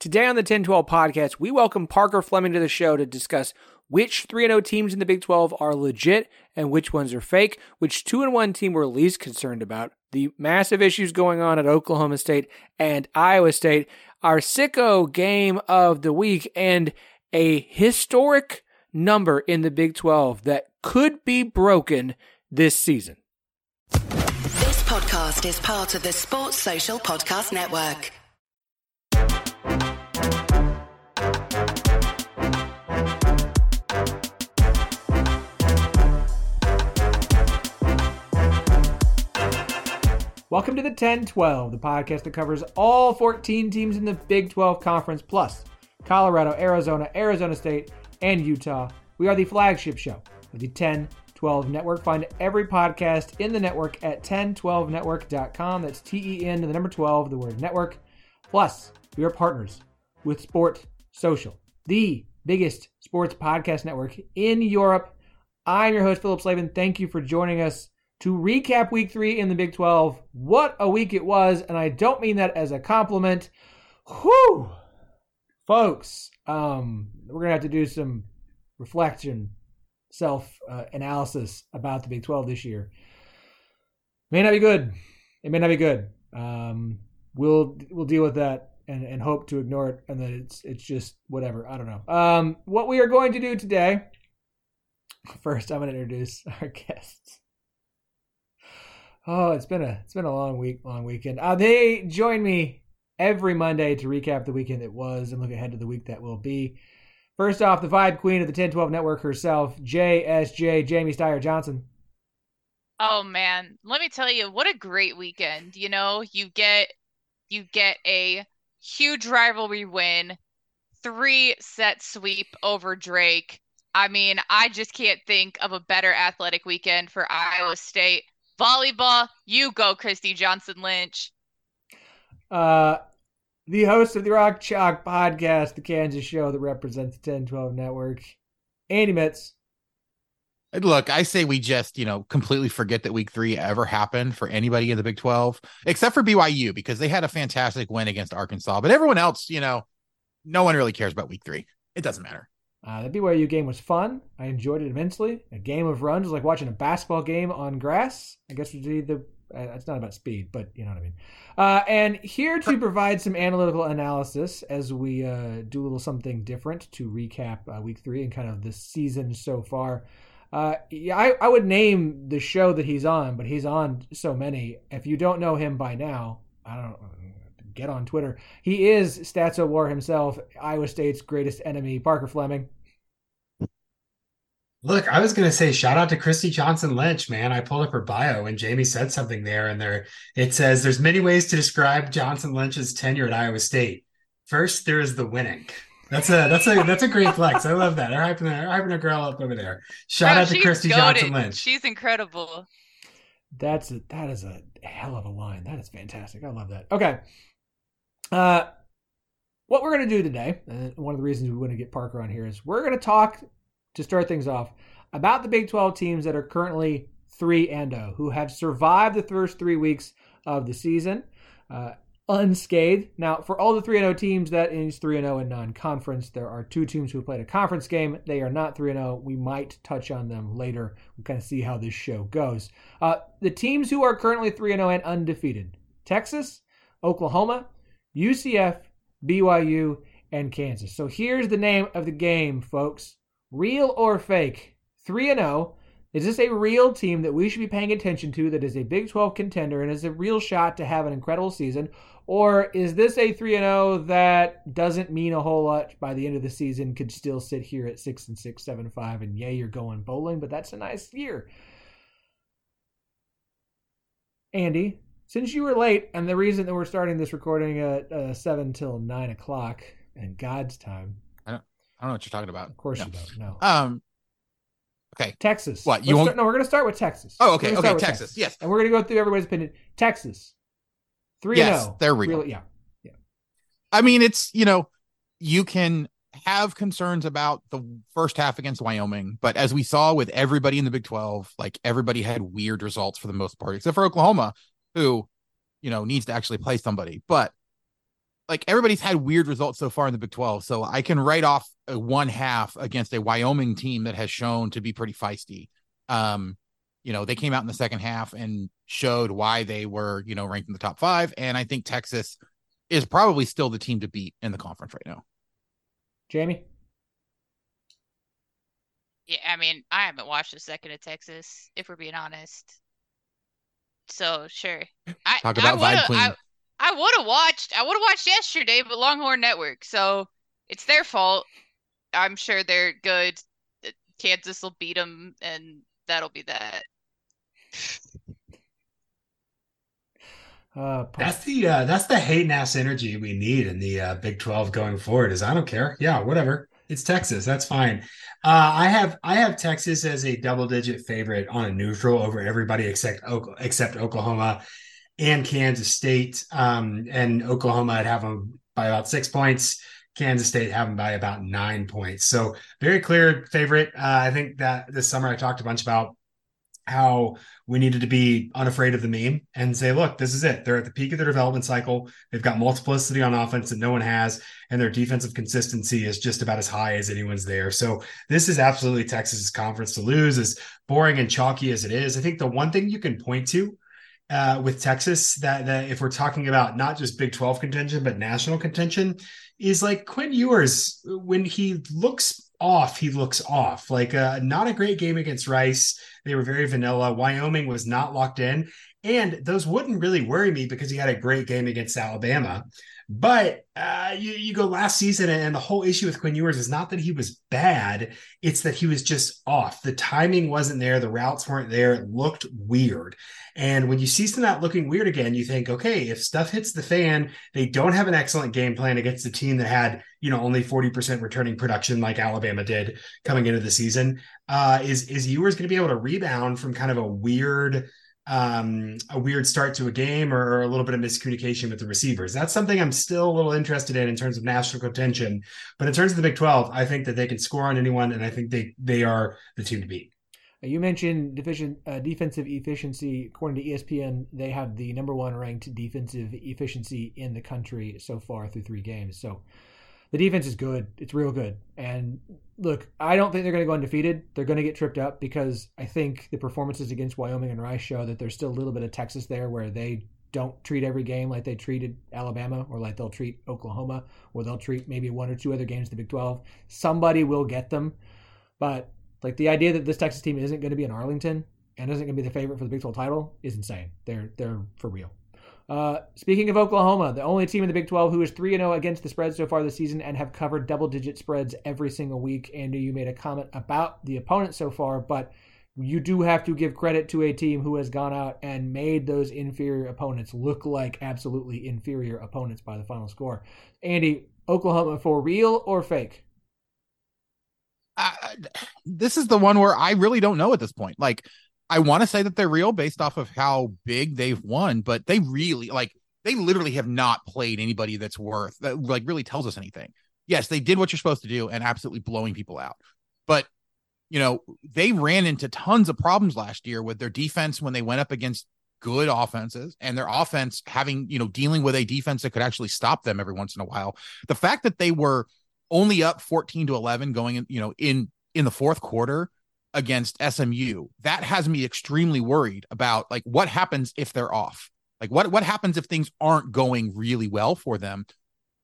Today on the 1012 podcast, we welcome Parker Fleming to the show to discuss which 3 0 teams in the Big 12 are legit and which ones are fake, which 2 1 team we're least concerned about, the massive issues going on at Oklahoma State and Iowa State, our sicko game of the week, and a historic number in the Big 12 that could be broken this season. This podcast is part of the Sports Social Podcast Network. Welcome to the 10 12, the podcast that covers all 14 teams in the Big 12 Conference, plus Colorado, Arizona, Arizona State, and Utah. We are the flagship show of the 10 12 Network. Find every podcast in the network at 1012network.com. That's T E N the number 12, the word network. Plus, we are partners with Sport Social, the biggest sports podcast network in Europe. I'm your host, Phillip Slavin. Thank you for joining us to recap week three in the Big 12. What a week it was, and I don't mean that as a compliment. Whew! Folks, um, we're going to have to do some reflection, self uh, analysis about the Big 12 this year. May not be good. It may not be good. Um, we'll we'll deal with that and, and hope to ignore it, and that it's it's just whatever. I don't know. Um, what we are going to do today. First, I'm going to introduce our guests. Oh, it's been a it's been a long week, long weekend. Uh, they join me every Monday to recap the weekend that was and look ahead to the week that will be. First off, the vibe queen of the 1012 network herself, JSJ Jamie Steyer Johnson. Oh man, let me tell you, what a great weekend. You know, you get you get a huge rivalry win, three set sweep over Drake. I mean, I just can't think of a better athletic weekend for Iowa State volleyball. You go, Christy Johnson Lynch. Uh, the host of the Rock Chalk podcast, the Kansas show that represents the 1012 network, Andy Mitts. Look, I say we just, you know, completely forget that week three ever happened for anybody in the Big 12, except for BYU, because they had a fantastic win against Arkansas. But everyone else, you know, no one really cares about week three. It doesn't matter. Uh, the BYU game was fun. I enjoyed it immensely. A game of runs was like watching a basketball game on grass. I guess would be the. Uh, it's not about speed, but you know what I mean. Uh, and here to provide some analytical analysis as we uh, do a little something different to recap uh, week three and kind of the season so far. Uh, yeah, I, I would name the show that he's on, but he's on so many. If you don't know him by now, I don't get on Twitter. He is StatsOWar himself, Iowa State's greatest enemy, Parker Fleming. Look, I was gonna say shout out to Christy Johnson Lynch, man. I pulled up her bio and Jamie said something there, and there it says there's many ways to describe Johnson Lynch's tenure at Iowa State. First, there is the winning. That's a that's a that's a great flex. I love that. They're hyping, they're hyping a girl up over there. Shout Bro, out to Christy goated. Johnson Lynch. She's incredible. That's a, that is a hell of a line. That is fantastic. I love that. Okay. Uh, what we're going to do today, and one of the reasons we want to get Parker on here is we're going to talk to start things off about the Big 12 teams that are currently 3 and 0, who have survived the first three weeks of the season uh, unscathed. Now, for all the 3 0 teams, that is 3 0 in non conference. There are two teams who played a conference game. They are not 3 0. We might touch on them later. We'll kind of see how this show goes. Uh, the teams who are currently 3 0 and undefeated Texas, Oklahoma, UCF, BYU, and Kansas. So here's the name of the game, folks. Real or fake? 3 and 0. Is this a real team that we should be paying attention to that is a Big 12 contender and is a real shot to have an incredible season? Or is this a 3 and 0 that doesn't mean a whole lot by the end of the season, could still sit here at 6 and 6, 7 and 5, and yay, you're going bowling, but that's a nice year. Andy, since you were late, and the reason that we're starting this recording at uh, 7 till 9 o'clock in God's time, I don't I don't know what you're talking about. of course No. you don't know. Um, okay. Texas. What, you Let's won't- start- no, we're going to start with Texas. Oh, okay, okay, with Texas, yes. And we're going to go through everybody's opinion. Texas. 3 Yes, 0. they're real. Really, yeah. I mean, it's, you know, you can have concerns about the first half against Wyoming, but as we saw with everybody in the Big 12, like everybody had weird results for the most part, except for Oklahoma, who, you know, needs to actually play somebody. But like everybody's had weird results so far in the Big 12. So I can write off a one half against a Wyoming team that has shown to be pretty feisty. Um, you know, they came out in the second half and showed why they were, you know, ranked in the top five. And I think Texas is probably still the team to beat in the conference right now. Jamie? Yeah, I mean, I haven't watched a second of Texas, if we're being honest. So sure. I Talk about I vibe queen. I, I would have watched. I would have watched yesterday, but Longhorn Network, so it's their fault. I'm sure they're good. Kansas will beat them, and that'll be that. Uh, That's the uh, that's the hate ass energy we need in the uh, Big Twelve going forward. Is I don't care. Yeah, whatever. It's Texas. That's fine. Uh, I have I have Texas as a double digit favorite on a neutral over everybody except except Oklahoma and Kansas State. Um, and Oklahoma I'd have them by about six points. Kansas State have them by about nine points. So very clear favorite. Uh, I think that this summer I talked a bunch about how we needed to be unafraid of the meme and say, look, this is it. They're at the peak of their development cycle. They've got multiplicity on offense that no one has, and their defensive consistency is just about as high as anyone's there. So this is absolutely Texas's conference to lose, as boring and chalky as it is. I think the one thing you can point to uh, with Texas that, that if we're talking about not just Big 12 contention, but national contention is like Quinn Ewers, when he looks off, he looks off. Like uh, not a great game against Rice. They were very vanilla. Wyoming was not locked in. And those wouldn't really worry me because he had a great game against Alabama. But uh, you, you go last season, and the whole issue with Quinn Ewers is not that he was bad, it's that he was just off. The timing wasn't there, the routes weren't there, it looked weird. And when you see some that looking weird again, you think, okay, if stuff hits the fan, they don't have an excellent game plan against a team that had, you know, only 40% returning production like Alabama did coming into the season. Uh, is is Ewers going to be able to rebound from kind of a weird um, a weird start to a game or, a little bit of miscommunication with the receivers. That's something I'm still a little interested in in terms of national contention. But in terms of the Big 12, I think that they can score on anyone, and I think they they are the team to beat. You mentioned deficient uh, defensive efficiency. According to ESPN, they have the number one ranked defensive efficiency in the country so far through three games. So the defense is good. It's real good. And look, I don't think they're going to go undefeated. They're going to get tripped up because I think the performances against Wyoming and Rice show that there's still a little bit of Texas there where they don't treat every game like they treated Alabama or like they'll treat Oklahoma or they'll treat maybe one or two other games in the Big 12. Somebody will get them. But like the idea that this Texas team isn't going to be in Arlington and isn't going to be the favorite for the Big 12 title is insane. They're they're for real. Uh, speaking of Oklahoma, the only team in the Big 12 who is 3 0 against the spread so far this season and have covered double digit spreads every single week. Andy, you made a comment about the opponent so far, but you do have to give credit to a team who has gone out and made those inferior opponents look like absolutely inferior opponents by the final score. Andy, Oklahoma for real or fake? Uh, this is the one where I really don't know at this point. Like, I want to say that they're real based off of how big they've won, but they really like they literally have not played anybody that's worth that like really tells us anything. Yes, they did what you're supposed to do and absolutely blowing people out. But you know, they ran into tons of problems last year with their defense when they went up against good offenses and their offense having, you know, dealing with a defense that could actually stop them every once in a while. The fact that they were only up 14 to 11 going in, you know, in in the fourth quarter against SMU, that has me extremely worried about like what happens if they're off. Like what what happens if things aren't going really well for them?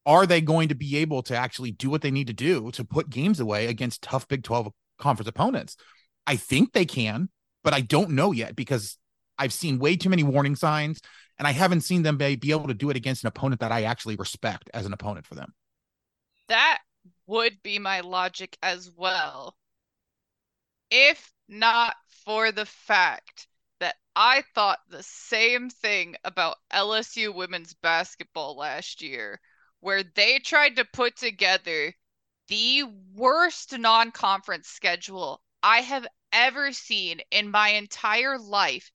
Are they going to be able to actually do what they need to do to put games away against tough Big 12 conference opponents? I think they can, but I don't know yet because I've seen way too many warning signs and I haven't seen them be, able to do it against an opponent that I actually respect as an opponent for them. That would be my logic as well. If not for the fact that I thought the same thing about LSU women's basketball last year, where they tried to put together the worst non conference schedule I have ever seen in my entire life.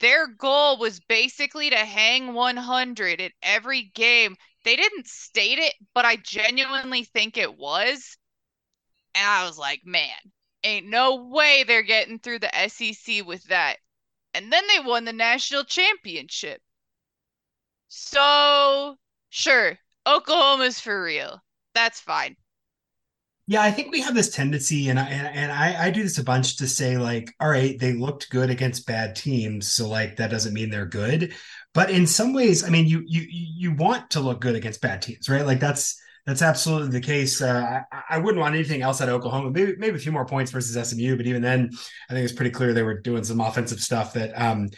Their goal was basically to hang 100 in every game. They didn't state it, but I genuinely think it was. And I was like, man, ain't no way they're getting through the SEC with that. And then they won the national championship. So, sure, Oklahoma's for real. That's fine. Yeah, I think we have this tendency, and I and, and I, I do this a bunch to say like, all right, they looked good against bad teams, so like that doesn't mean they're good. But in some ways, I mean, you you you want to look good against bad teams, right? Like that's that's absolutely the case. Uh, I, I, wouldn't want anything else at Oklahoma. Maybe maybe a few more points versus SMU, but even then, I think it's pretty clear they were doing some offensive stuff that um,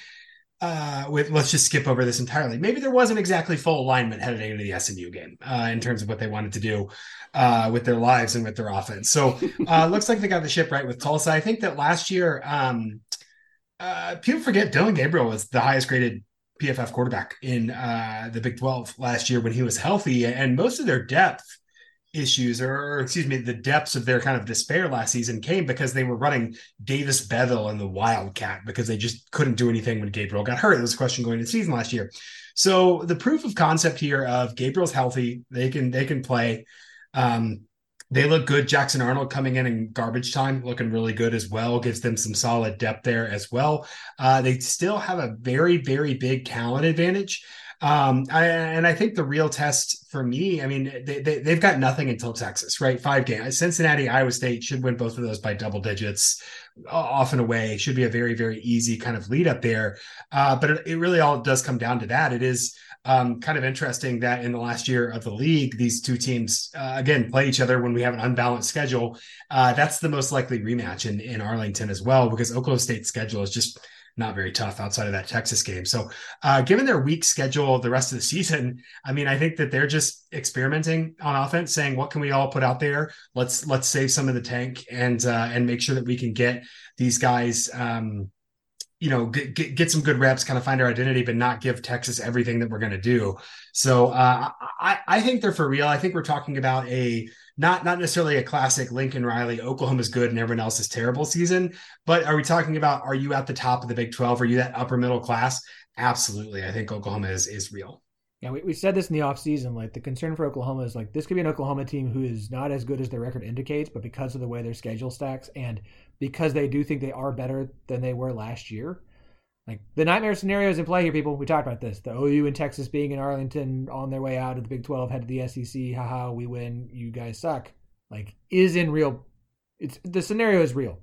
uh, with let's just skip over this entirely. Maybe there wasn't exactly full alignment heading into the SMU game uh, in terms of what they wanted to do uh, with their lives and with their offense. So uh, looks like they got the ship right with Tulsa. I think that last year, um, uh, people forget Dillon Gabriel was the highest graded PFF quarterback in uh, the Big 12 last year when he was healthy, and most of their depth issues or, excuse me the depths of their kind of despair last season came because they were running Davis Beville and the Wildcat because they just couldn't do anything when Gabriel got hurt. It was a question going into season last year. So the proof of concept here of Gabriel's healthy, they can they can play. Um, they look good. Jackson Arnold coming in in garbage time, looking really good as well. Gives them some solid depth there as well. Uh, they still have a very, very big talent advantage. Um, I, and I think the real test for me, I mean, they, they, they've got nothing until Texas, right? Five games. Cincinnati, Iowa State should win both of those by double digits, off and away. It Should be a very, very easy kind of lead up there. Uh, but it, it really all does come down to that. It is um, kind of interesting that in the last year of the league, these two teams uh, again play each other when we have an unbalanced schedule. Uh, that's the most likely rematch in in Arlington as well, because Oklahoma State's schedule is just not very tough outside of that Texas game. So, uh, given their weak schedule the rest of the season, I mean, I think that they're just experimenting on offense, saying, "What can we all put out there? Let's let's save some of the tank and uh, and make sure that we can get these guys." Um, you know, get, get some good reps, kind of find our identity, but not give Texas everything that we're going to do. So uh, I, I think they're for real. I think we're talking about a not not necessarily a classic Lincoln Riley, Oklahoma's good and everyone else is terrible season, but are we talking about are you at the top of the Big 12? Are you that upper middle class? Absolutely. I think Oklahoma is is real. Yeah, we, we said this in the offseason. Like the concern for Oklahoma is like this could be an Oklahoma team who is not as good as their record indicates, but because of the way their schedule stacks and because they do think they are better than they were last year, like the nightmare scenarios in play here, people. We talked about this. The OU and Texas being in Arlington on their way out of the Big Twelve, head to the SEC. Haha, we win. You guys suck. Like is in real. It's the scenario is real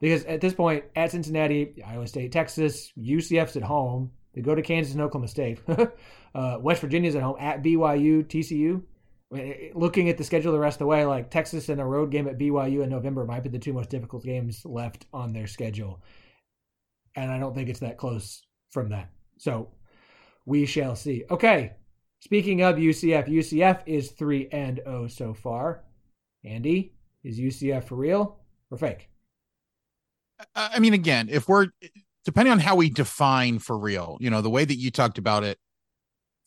because at this point, at Cincinnati, Iowa State, Texas, UCF's at home. They go to Kansas and Oklahoma State. uh, West Virginia's at home at BYU, TCU. Looking at the schedule the rest of the way, like Texas and a road game at BYU in November might be the two most difficult games left on their schedule and I don't think it's that close from that. So we shall see. Okay. Speaking of UCF, UCF is 3 and 0 so far. Andy, is UCF for real or fake? I mean, again, if we're depending on how we define for real, you know, the way that you talked about it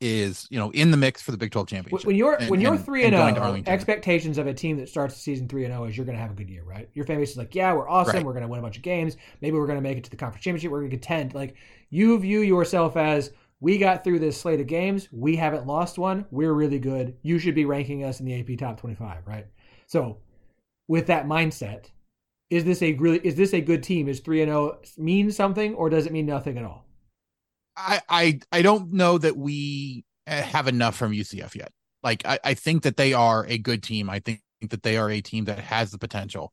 is you know in the mix for the Big Twelve championship. When you're and, when you're three and zero, oh, expectations of a team that starts the season three and zero oh is you're going to have a good year, right? Your fan base is like, yeah, we're awesome, right. we're going to win a bunch of games, maybe we're going to make it to the conference championship, we're going to contend. Like you view yourself as we got through this slate of games, we haven't lost one, we're really good. You should be ranking us in the AP top twenty five, right? So with that mindset, is this a really is this a good team? Is three and zero oh mean something, or does it mean nothing at all? I, I I don't know that we eh, have enough from UCF yet. Like I, I think that they are a good team. I think that they are a team that has the potential.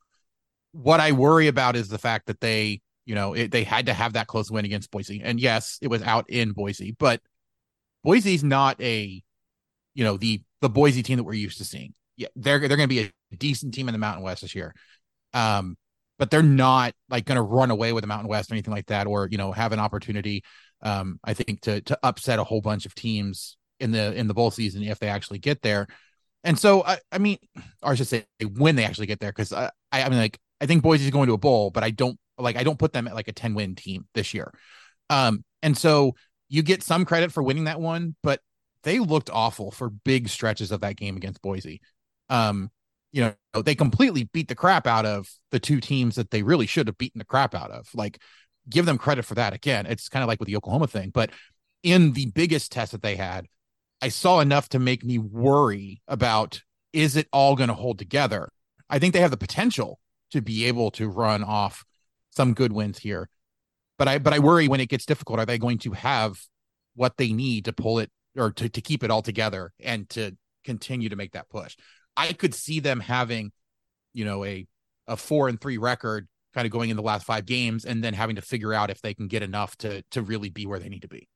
What I worry about is the fact that they, you know, it, they had to have that close win against Boise. And yes, it was out in Boise, but Boise's not a, you know, the the Boise team that we're used to seeing. Yeah, they're they're going to be a decent team in the Mountain West this year. Um, but they're not like going to run away with the Mountain West or anything like that, or you know, have an opportunity um, I think to to upset a whole bunch of teams in the in the bowl season if they actually get there. And so I, I mean, or I should say when they actually get there, because I, I mean like I think Boise is going to a bowl, but I don't like I don't put them at like a 10 win team this year. Um, and so you get some credit for winning that one, but they looked awful for big stretches of that game against Boise. Um, you know, they completely beat the crap out of the two teams that they really should have beaten the crap out of. Like give them credit for that. Again, it's kind of like with the Oklahoma thing, but in the biggest test that they had, I saw enough to make me worry about is it all going to hold together? I think they have the potential to be able to run off some good wins here. But I but I worry when it gets difficult, are they going to have what they need to pull it or to, to keep it all together and to continue to make that push. I could see them having, you know, a a four and three record kind of going in the last five games and then having to figure out if they can get enough to to really be where they need to be.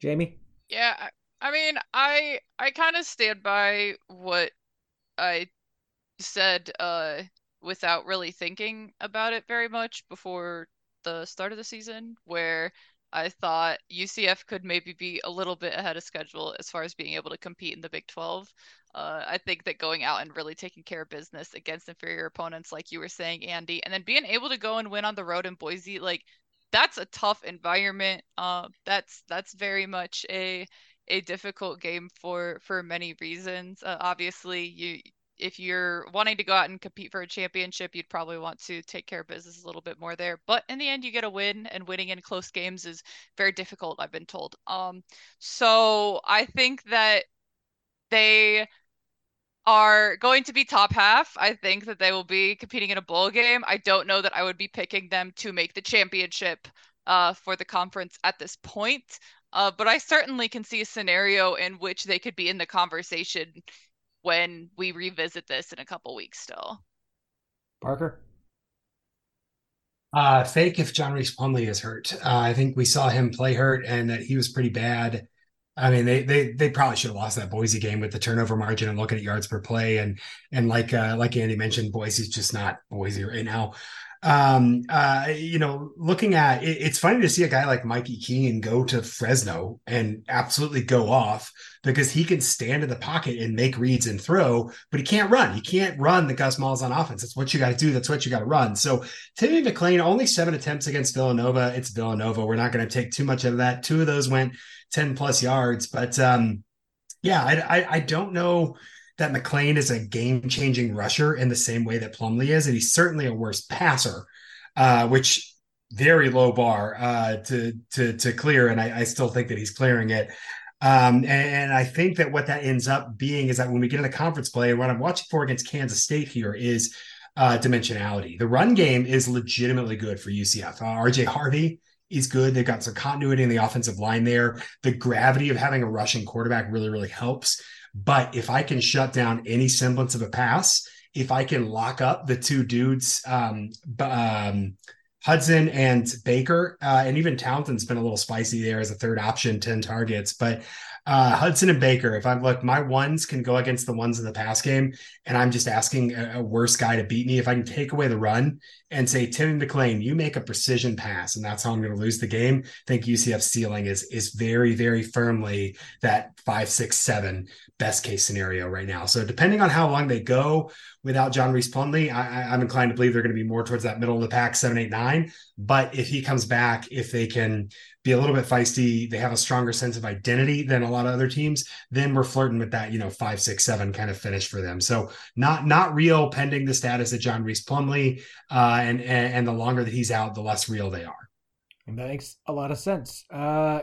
Jamie? Yeah, I mean, I I kind of stand by what I said uh without really thinking about it very much before the start of the season where I thought UCF could maybe be a little bit ahead of schedule as far as being able to compete in the Big 12. Uh, I think that going out and really taking care of business against inferior opponents, like you were saying, Andy, and then being able to go and win on the road in Boise, like that's a tough environment. Uh, that's that's very much a a difficult game for for many reasons. Uh, obviously, you if you're wanting to go out and compete for a championship, you'd probably want to take care of business a little bit more there. But in the end, you get a win, and winning in close games is very difficult. I've been told. Um, so I think that they are going to be top half. I think that they will be competing in a bowl game. I don't know that I would be picking them to make the championship uh, for the conference at this point. Uh, but I certainly can see a scenario in which they could be in the conversation when we revisit this in a couple weeks still. Parker? Uh, fake if John Rhys Plumlee is hurt. Uh, I think we saw him play hurt and that he was pretty bad. I mean, they they they probably should have lost that Boise game with the turnover margin and looking at yards per play. And and like uh, like Andy mentioned, Boise's just not Boise right now. Um uh you know looking at it, it's funny to see a guy like mikey keene go to fresno and absolutely go off because he can stand in the pocket and make reads and throw but he can't run. He can't run the gus malzahn offense. That's what you got to do. That's what you got to run. So timmy McClain only seven attempts against villanova. It's villanova. We're not going to take too much of that. Two of those went 10 plus yards but um yeah I, I, I don't know that McClain is a game changing rusher in the same way that Plumlee is, and he's certainly a worse passer, uh, which very low bar uh, to to to clear, and I, I, still think that he's clearing it. Um, and, and, I think that what that ends up being is that when we get into conference play, what I'm watching for against Kansas State here is uh, dimensionality. The run game is legitimately good for UCF. Uh, RJ Harvey is good. They've got some continuity in the offensive line there. The gravity of having a rushing quarterback really, really helps. But if I can shut down any semblance of a pass, if I can lock up the two dudes, um, um, Hudson and Baker, uh, and even Townsend's been a little spicy there as a third option, 10 targets. But uh, Hudson and Baker, if I'm look, my ones can go against the ones in the pass game, and I'm just asking a, a, worse guy to beat me. If I can take away the run and say, Timmy McClain, you make a precision pass, and that's how I'm going to lose the game. I think UCF ceiling is is very, very firmly that five, six, seven best case scenario right now. So depending on how long they go without John Rhys Plumlee, I, I'm inclined to believe they're going to be more towards that middle of the pack, seven, eight, nine. But if he comes back, if they can be a little bit feisty, they have a stronger sense of identity than a lot of other teams, then we're flirting with that, you know, five, six, seven kind of finish for them. So not not real pending the status of John Rhys Plumlee. Uh, and, and and the longer that he's out, the less real they are. And that makes a lot of sense. Uh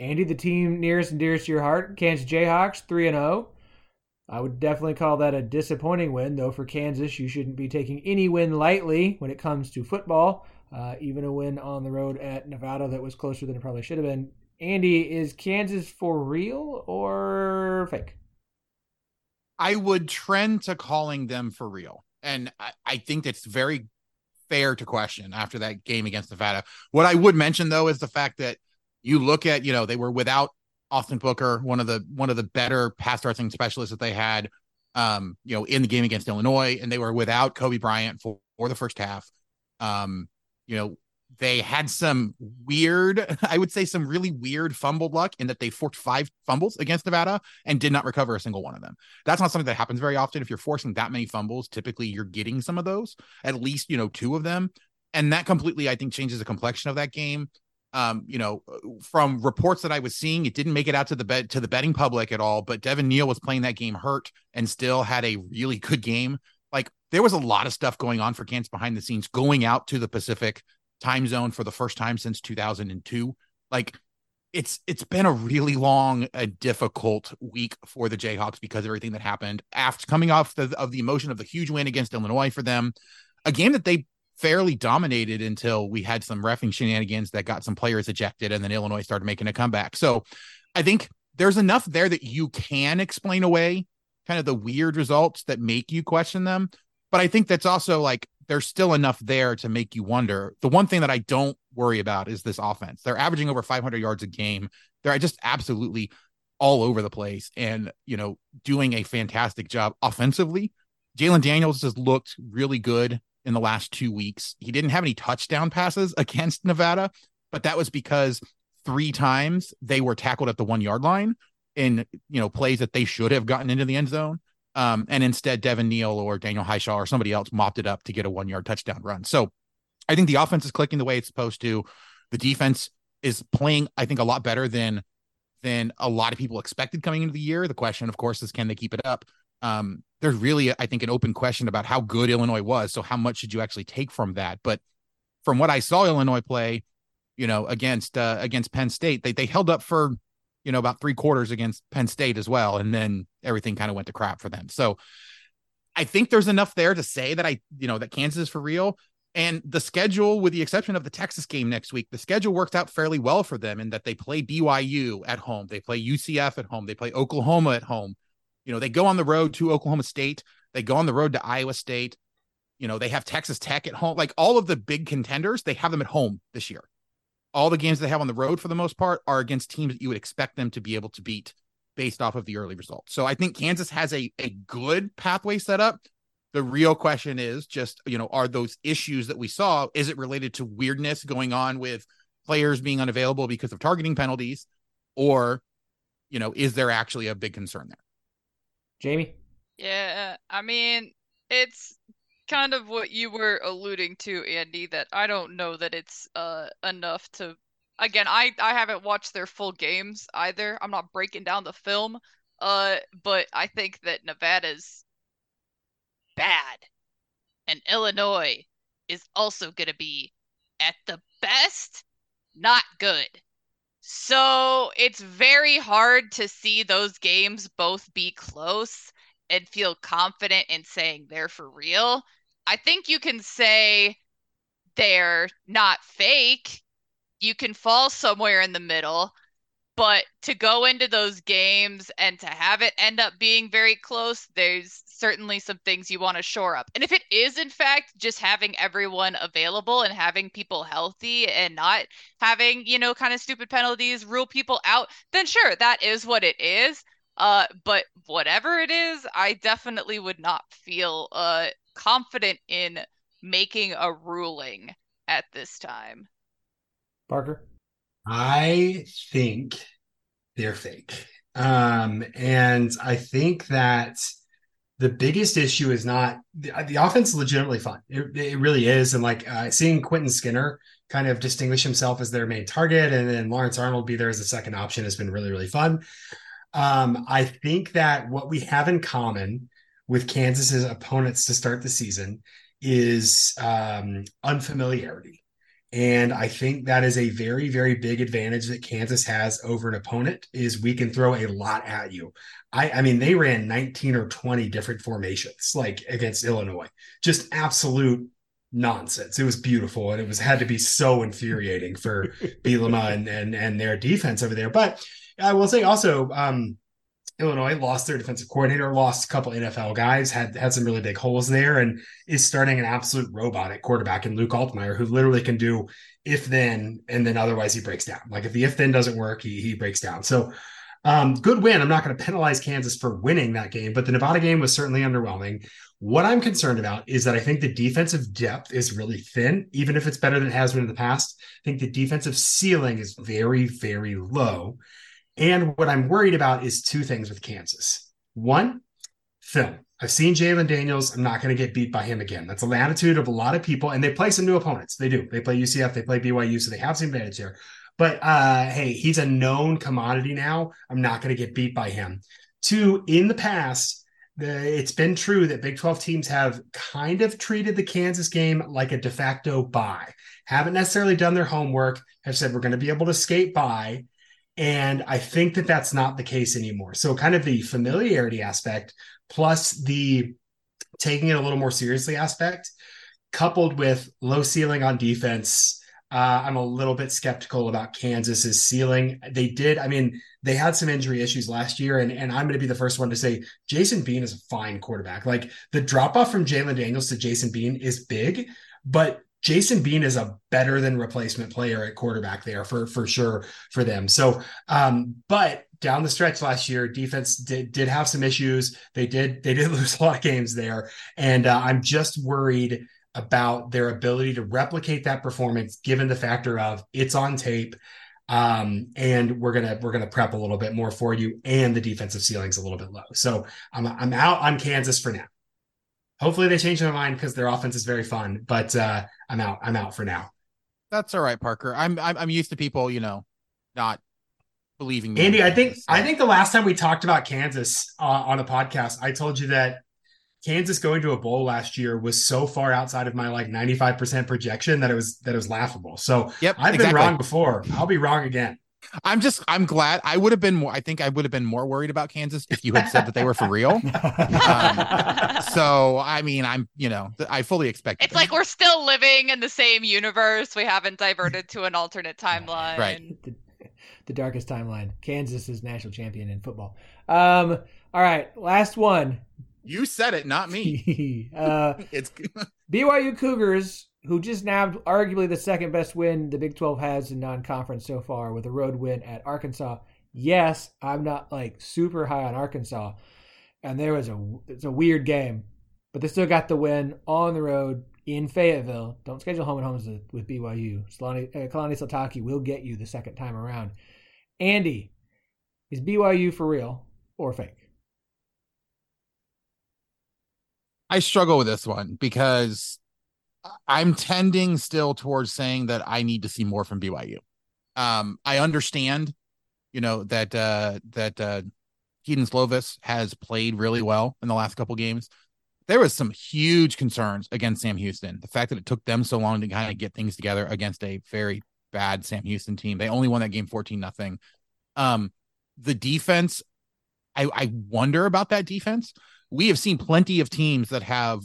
Andy, the team nearest and dearest to your heart, Kansas Jayhawks, 3 and 0. I would definitely call that a disappointing win, though for Kansas, you shouldn't be taking any win lightly when it comes to football. Uh, even a win on the road at Nevada that was closer than it probably should have been. Andy, is Kansas for real or fake? I would trend to calling them for real. And I, I think it's very fair to question after that game against Nevada. What I would mention, though, is the fact that you look at, you know, they were without Austin Booker, one of the one of the better pass rushing specialists that they had, um, you know, in the game against Illinois, and they were without Cobee Bryant for, for the first half. Um, you know, they had some weird, I would say, some really weird fumbled luck in that they forced five fumbles against Nevada and did not recover a single one of them. That's not something that happens very often. If you're forcing that many fumbles, typically you're getting some of those, at least, you know, two of them. And that completely, I think, changes the complexion of that game Um, you know, from reports that I was seeing, it didn't make it out to the bed to the betting public at all. But Devin Neal was playing that game hurt and still had a really good game. Like there was a lot of stuff going on for Kansas behind the scenes, going out to the Pacific time zone for the first time since 2002. Like it's it's been a really long, a difficult week for the Jayhawks because of everything that happened after coming off the, of the emotion of the huge win against Illinois for them, a game that they fairly dominated until we had some refing shenanigans that got some players ejected and then Illinois started making a comeback. So I think there's enough there that you can explain away kind of the weird results that make you question them. But I think that's also like there's still enough there to make you wonder. The one thing that I don't worry about is this offense. They're averaging over 500 yards a game. They're just absolutely all over the place and, you know, doing a fantastic job offensively. Jalon Daniels has looked really good in the last two weeks. He didn't have any touchdown passes against Nevada, but that was because three times they were tackled at the one yard line in you know plays that they should have gotten into the end zone. Um, and instead Devin Neal or Daniel Hishaw or somebody else mopped it up to get a one yard touchdown run. So I think the offense is clicking the way it's supposed to. The defense is playing, I think, a lot better than than a lot of people expected coming into the year. The question, of course, is can they keep it up? Um, there's really, I think, an open question about how good Illinois was. So how much should you actually take from that? But from what I saw Illinois play, you know, against uh, against Penn State, they they held up for you know about three quarters against Penn State as well, and then everything kind of went to crap for them. So I think there's enough there to say that I you know that Kansas is for real. And the schedule, with the exception of the Texas game next week, the schedule works out fairly well for them in that they play BYU at home, they play UCF at home, they play Oklahoma at home, you know, they go on the road to Oklahoma State, they go on the road to Iowa State. You know, they have Texas Tech at home. Like all of the big contenders, they have them at home this year. All the games they have on the road for the most part are against teams that you would expect them to be able to beat based off of the early results. So I think Kansas has a a good pathway set up. The real question is just, you know, are those issues that we saw, is it related to weirdness going on with players being unavailable because of targeting penalties? Or, you know, is there actually a big concern there? Jamie? Yeah, I mean, it's kind of what you were alluding to, Andy, that I don't know that it's uh enough to again, I I haven't watched their full games either. I'm not breaking down the film. Uh, but I think that Nevada's bad. And Illinois is also going to be at the best not good. So it's very hard to see those games both be close and feel confident in saying they're for real. I think you can say they're not fake. You can fall somewhere in the middle. But to go into those games and to have it end up being very close, there's certainly some things you want to shore up. And if it is, in fact, just having everyone available and having people healthy and not having, you know, kind of stupid penalties, rule people out, then sure, that is what it is. Uh, but whatever it is, I definitely would not feel uh confident in making a ruling at this time. Parker? I think they're fake. Um, and I think that the biggest issue is not the, the offense is legitimately fun. It, it really is. And like uh, seeing Quentin Skinner kind of distinguish himself as their main target and then Lawrence Arnold be there as a second option has been really, really fun. Um, I think that what we have in common with Kansas's opponents to start the season is um, unfamiliarity. And I think that is a very, very big advantage that Kansas has over an opponent is we can throw a lot at you. I, I mean, they ran 19 or 20 different formations like against Illinois. Just absolute nonsense. It was beautiful. And it was had to be so infuriating for Bielema and, and and their defense over there. But I will say also, um, Illinois lost their defensive coordinator, lost a couple NFL guys, had had some really big holes there, and is starting an absolute robot at quarterback in Luke Altmyer, who literally can do if then and then otherwise he breaks down. Like if the if then doesn't work, he he breaks down. So um, good win. I'm not going to penalize Kansas for winning that game, but the Nevada game was certainly underwhelming. What I'm concerned about is that I think the defensive depth is really thin, even if it's better than it has been in the past. I think the defensive ceiling is very, very low. And what I'm worried about is two things with Kansas. One, film. I've seen Jalon Daniels. I'm not going to get beat by him again. That's the attitude of a lot of people. And they play some new opponents. They do. They play UCF, they play BYU, so they have some advantage there. But uh, hey, he's a known commodity now. I'm not going to get beat by him. Two, in the past, it's been true that Big 12 teams have kind of treated the Kansas game like a de facto bye. Haven't necessarily done their homework, have said we're going to be able to skate by. And I think that that's not the case anymore. So, kind of the familiarity aspect plus the taking it a little more seriously aspect, coupled with low ceiling on defense. Uh, I'm a little bit skeptical about Kansas's ceiling. They did, I mean, they had some injury issues last year, and, and I'm going to be the first one to say Jason Bean is a fine quarterback. Like the drop off from Jalon Daniels to Jason Bean is big, but Jason Bean is a better than replacement player at quarterback there for for sure for them. So, um, but down the stretch last year, defense did did have some issues. They did they did lose a lot of games there, and uh, I'm just worried about their ability to replicate that performance, given the factor of it's on tape. Um, and we're gonna we're gonna prep a little bit more for you, and the defensive ceiling's a little bit low. So I'm I'm out on Kansas for now. Hopefully they change their mind because their offense is very fun, but uh, I'm out. I'm out for now. That's all right, Parker. I'm I'm, I'm used to people, you know, not believing me. Andy, I think so. I think the last time we talked about Kansas uh, on a podcast, I told you that Kansas going to a bowl last year was so far outside of my like 95% projection that it was that it was laughable. So yep, I've exactly. been wrong before. I'll be wrong again. I'm just I'm glad I would have been more I think I would have been more worried about Kansas if you had said that they were for real. Um, so I mean I'm you know I fully expect It's like we're still living in the same universe. We haven't diverted to an alternate timeline. Right. the, the darkest timeline. Kansas is national champion in football. Um, all right, last one. You said it, not me. uh, it's BYU Cougars, who just nabbed arguably the second best win the Big 12 has in non conference so far with a road win at Arkansas. Yes, I'm not like super high on Arkansas. And there was a it's a weird game, but they still got the win on the road in Fayetteville. Don't schedule home and homes with BYU. Kalani, uh, Kalani Sitake will get you the second time around. Andy, is BYU for real or fake? I struggle with this one because I'm tending still towards saying that I need to see more from BYU. Um, I understand, you know, that uh that uh Kedon Slovis has played really well in the last couple games. There was some huge concerns against Sam Houston. The fact that it took them so long to kind of get things together against a very bad Sam Houston team. They only won that game 14 nothing. Um, the defense, I, I wonder about that defense. We have seen plenty of teams that have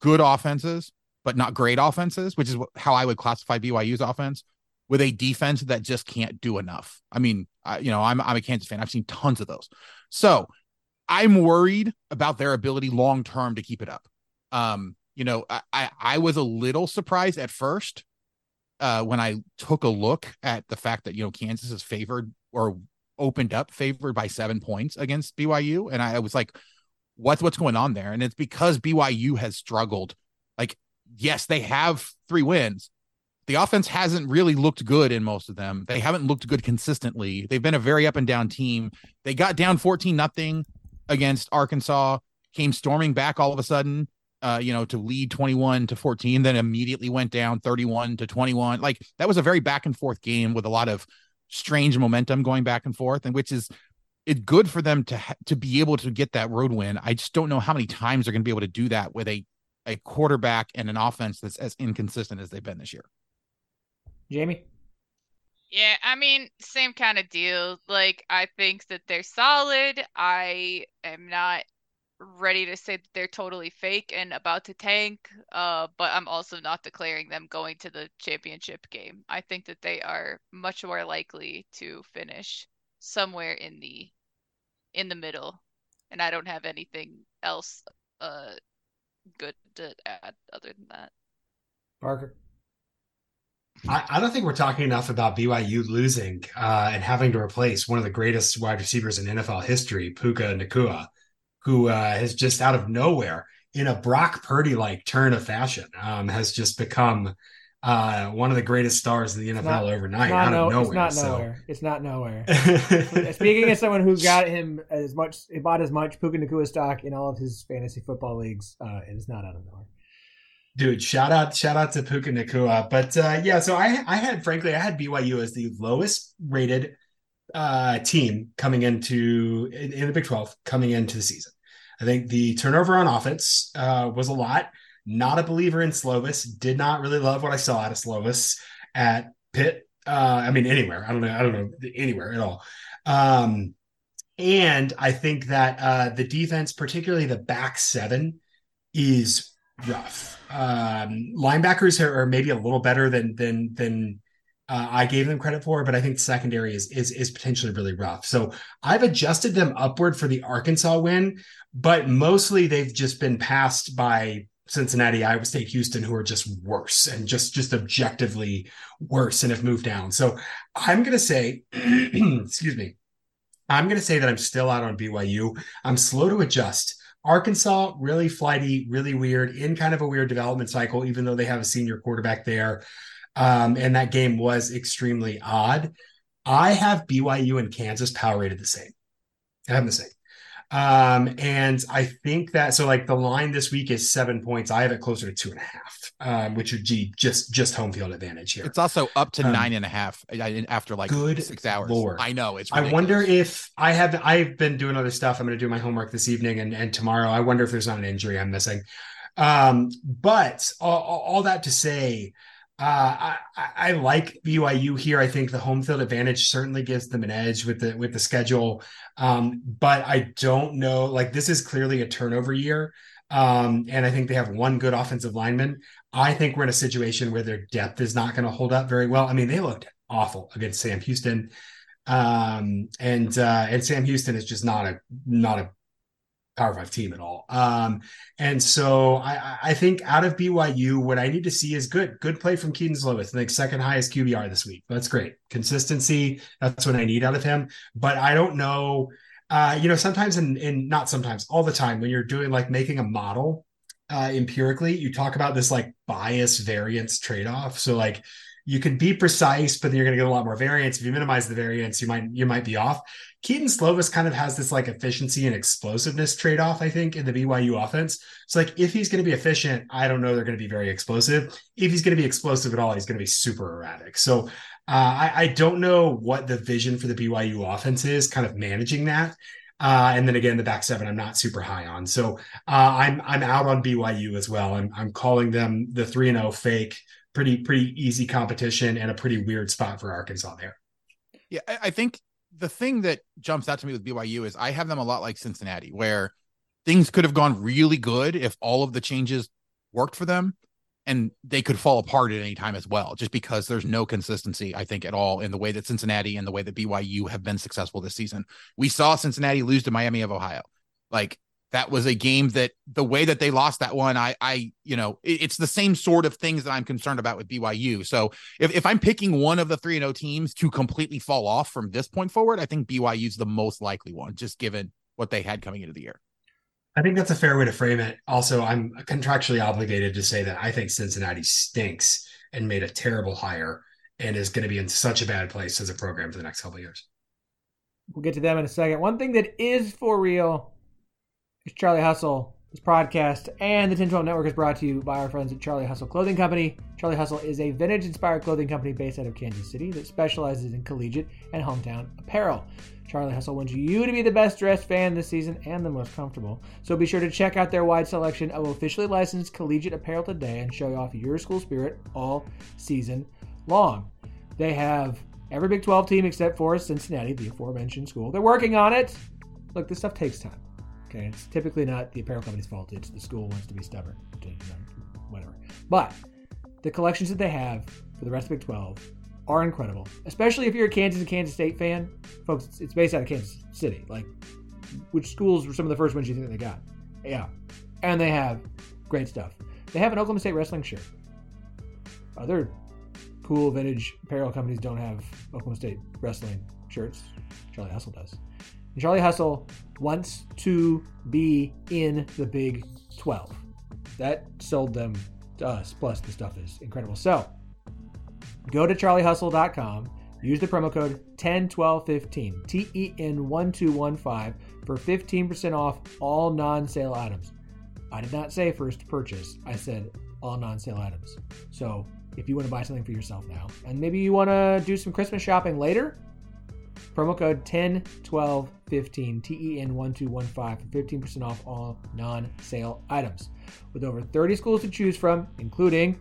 good offenses, but not great offenses, which is how I would classify BYU's offense with a defense that just can't do enough. I mean, I, you know, I'm I'm a Kansas fan. I've seen tons of those. So I'm worried about their ability long term to keep it up. Um, you know, I, I, I was a little surprised at first uh, when I took a look at the fact that you know Kansas is favored or opened up favored by seven points against BYU, and I was like, "What's what's going on there?" And it's because BYU has struggled. Yes, they have three wins. The offense hasn't really looked good in most of them. They haven't looked good consistently. They've been a very up and down team. They got down fourteen nothing against Arkansas, came storming back all of a sudden uh, you know, to lead 21 to 14, then immediately went down 31 to 21. Like that was a very back and forth game with a lot of strange momentum going back and forth, and which is it's good for them to ha- to be able to get that road win. I just don't know how many times they're going to be able to do that with a a quarterback and an offense that's as inconsistent as they've been this year. Jamie. Yeah, I mean, same kind of deal. Like, I think that they're solid. I am not ready to say that they're totally fake and about to tank, uh, but I'm also not declaring them going to the championship game. I think that they are much more likely to finish somewhere in the in the middle, and I don't have anything else uh good to add other than that. Parker. I, I don't think we're talking enough about BYU losing uh, and having to replace one of the greatest wide receivers in NFL history, Puka Nacua who uh, has just out of nowhere, in a Brock Purdy like turn of fashion, um, has just become uh, one of the greatest stars in the NFL not, overnight out no, of nowhere. It's not so. nowhere. It's not nowhere. Speaking as someone who got him as much, he bought as much Puka Nacua stock in all of his fantasy football leagues, uh, it is not out of nowhere. Dude, shout out, shout out to Puka Nacua. But uh, yeah, so I, I had, frankly, I had BYU as the lowest rated uh, team coming into in, in, the Big 12 coming into the season. I think the turnover on offense uh, was a lot. Not a believer in Slovis. Did not really love what I saw out of Slovis at Pitt. Uh, I mean, anywhere. I don't know. I don't know anywhere at all. Um, and I think that uh, the defense, particularly the back seven, is rough. Um, linebackers are, are, maybe a little better than than than uh, I gave them credit for, but I think the secondary is is is potentially really rough. So I've adjusted them upward for the Arkansas win, but mostly they've just been passed by Cincinnati, Iowa State, Houston, who are just worse and just just objectively worse and have moved down. So I'm gonna say, excuse me, I'm gonna say that I'm still out on BYU. I'm slow to adjust. Arkansas, really flighty, really weird, in kind of a weird development cycle, even though they have a senior quarterback there. Um, and that game was extremely odd. I have BYU and Kansas power rated the same. I have the same. Um, and I think that so like the line this week is seven points. I have it closer to two and a half, um, which would be just just home field advantage here. It's also up to um, nine and a half uh, after like good six hours. Lord. I know it's. Ridiculous. I wonder if I have. I've been doing other stuff. I'm going to do my homework this evening and and tomorrow. I wonder if there's not an injury I'm missing. Um, but all, all that to say, uh, I, I, like BYU here. I think the home field advantage certainly gives them an edge with the with the schedule. Um, but I don't know. Like this is clearly a turnover year, um, and I think they have one good offensive lineman. I think we're in a situation where their depth is not going to hold up very well. I mean, they looked awful against Sam Houston, um, and uh, and Sam Houston is just not a not a Power Five team at all. Um, and so I, I think out of BYU, what I need to see is good, good play from Kedon Slovis. Think second highest QBR this week. That's great. Consistency. That's what I need out of him. But I don't know. Uh, you know, sometimes and in, in not sometimes, all the time when you're doing like making a model uh, empirically, you talk about this like bias variance trade off. So like you can be precise, but then you're going to get a lot more variance. If you minimize the variance, you might you might be off. Kedon Slovis kind of has this like efficiency and explosiveness trade off, I think, in the BYU offense. So like if he's going to be efficient, I don't know they're going to be very explosive. If he's going to be explosive at all, he's going to be super erratic. So uh, I, I don't know what the vision for the BYU offense is, kind of managing that. Uh, and then again, the back seven, I'm not super high on. So uh, I'm I'm out on BYU as well. I'm I'm calling them the three and zero oh fake pretty pretty easy competition and a pretty weird spot for Arkansas there. Yeah, I think the thing that jumps out to me with BYU is I have them a lot like Cincinnati, where things could have gone really good if all of the changes worked for them and they could fall apart at any time as well, just because there's no consistency, I think, at all in the way that Cincinnati and the way that BYU have been successful this season. We saw Cincinnati lose to Miami of Ohio. Like that was a game that the way that they lost that one, I, I, you know, it, it's the same sort of things that I'm concerned about with BYU. So if, if I'm picking one of the three and O teams to completely fall off from this point forward, I think BYU is the most likely one, just given what they had coming into the year. I think that's a fair way to frame it. Also, I'm contractually obligated to say that I think Cincinnati stinks and made a terrible hire and is going to be in such a bad place as a program for the next couple years. We'll get to them in a second. One thing that is for real it's Charlie Hustle. This podcast and the Ten12 Network is brought to you by our friends at Charlie Hustle Clothing Company. Charlie Hustle is a vintage inspired clothing company based out of Kansas City that specializes in collegiate and hometown apparel. Charlie Hustle wants you to be the best dressed fan this season and the most comfortable. So be sure to check out their wide selection of officially licensed collegiate apparel today and show off your school spirit all season long. They have every Big 12 team except for Cincinnati, the aforementioned school. They're working on it. Look, this stuff takes time. Okay, it's typically not the apparel company's fault. It's the school wants to be stubborn, to, you know, whatever. But the collections that they have for the rest of Big 12 are incredible, especially if you're a Kansas and Kansas State fan. Folks, it's, it's based out of Kansas City. Like, which schools were some of the first ones you think they got? Yeah. And they have great stuff. They have an Oklahoma State wrestling shirt. Other cool vintage apparel companies don't have Oklahoma State wrestling shirts. Charlie Hustle does. And Charlie Hustle wants to be in the Big 12. That sold them to us. Plus, the stuff is incredible. So, go to charliehustle.com. Use the promo code 101215, T E N 1215, for 15% off all non sale items. I did not say first purchase. I said all non-sale items. So if you want to buy something for yourself now, and maybe you want to do some Christmas shopping later, promo code 10 12 15 TEN 1215 for 15% off all non-sale items. With over 30 schools to choose from, including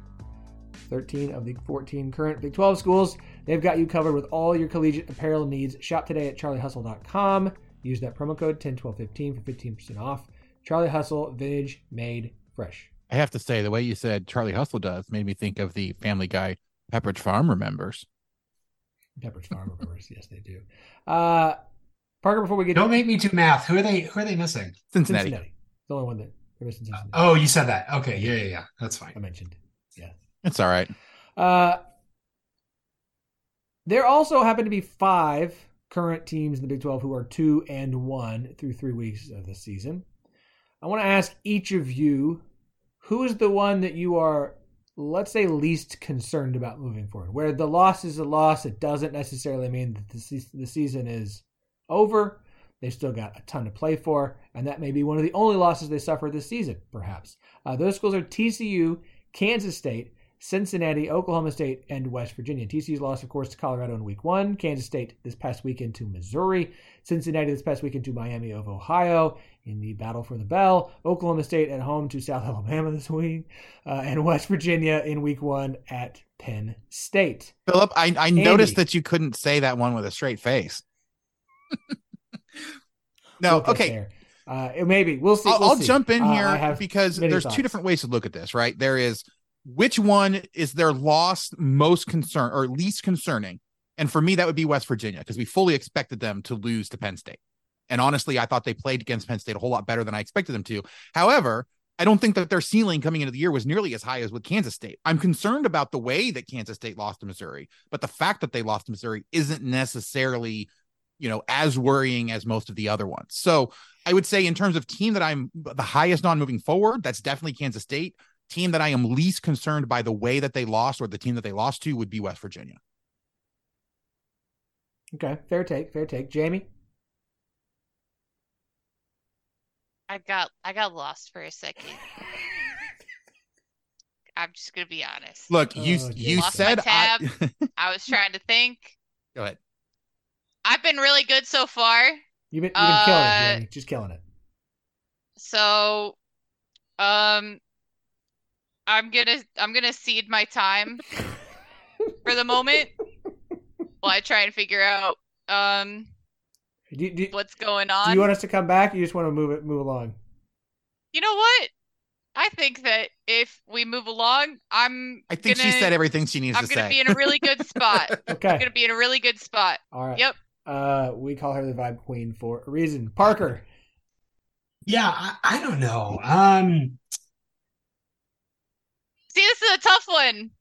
13 of the 14 current Big 12 schools, they've got you covered with all your collegiate apparel needs. Shop today at charliehustle.com. Use that promo code 10 12 15 for 15% off. Charlie Hustle, vintage made fresh. I have to say, the way you said Charlie Hustle does made me think of the Family Guy Pepperidge Farm remembers. Pepperidge Farm remembers. yes, they do. Uh, Parker, before we get Don't make me do math. Who are they? Who are they missing? Cincinnati. Cincinnati, the only one that they're missing Cincinnati. Oh, you said that. Okay, yeah, yeah, yeah. That's fine. I mentioned. Yeah. It's all right. Uh, there also happen to be five current teams in the Big 12 who are two and one through three weeks of the season. I want to ask each of you who is the one that you are, let's say, least concerned about moving forward? Where the loss is a loss, it doesn't necessarily mean that the, se- the season is over. They've still got a ton to play for, and that may be one of the only losses they suffer this season, perhaps. Uh, those schools are TCU, Kansas State, Cincinnati, Oklahoma State, and West Virginia. TCU's lost, of course, to Colorado in week one, Kansas State this past weekend to Missouri, Cincinnati this past weekend to Miami of Ohio in the battle for the bell, Oklahoma State at home to South Alabama this week, uh, and West Virginia in week one at Penn State. Philip, I, I noticed that you couldn't say that one with a straight face. no, okay. Uh, maybe we'll see. I'll, we'll I'll see. jump in Uh, here because there's thoughts. two different ways to look at this, right? There is which one is their loss most concern or least concerning? And for me, that would be West Virginia because we fully expected them to lose to Penn State. And honestly, I thought they played against Penn State a whole lot better than I expected them to. However, I don't think that their ceiling coming into the year was nearly as high as with Kansas State. I'm concerned about the way that Kansas State lost to Missouri, but the fact that they lost to Missouri isn't necessarily, you know, as worrying as most of the other ones. So I would say, in terms of team that I'm the highest on moving forward, that's definitely Kansas State. Team that I am least concerned by the way that they lost or the team that they lost to would be West Virginia. Okay, fair take, fair take. Jamie, I got I got lost for a second. I'm just gonna be honest. Look, you Oh, you Lost my said I, I was trying to think. go ahead. I've been really good so far. you've been, you've been killing it, Uh, Jamie. Just killing it. So, um, I'm gonna I'm gonna cede my time for the moment while I try and figure out um Do, do, what's going on? do you want us to come back? Or you just want to move it, move along? You know what? I think that if we move along, I'm I think gonna, she said everything she needs to say. I'm to gonna say. be in a really good spot. I'm Okay, gonna be in a really good spot. all right. Yep. Uh, we call her the vibe queen for a reason. Parker, Yeah, I, I don't know. Um, See, this is a tough one.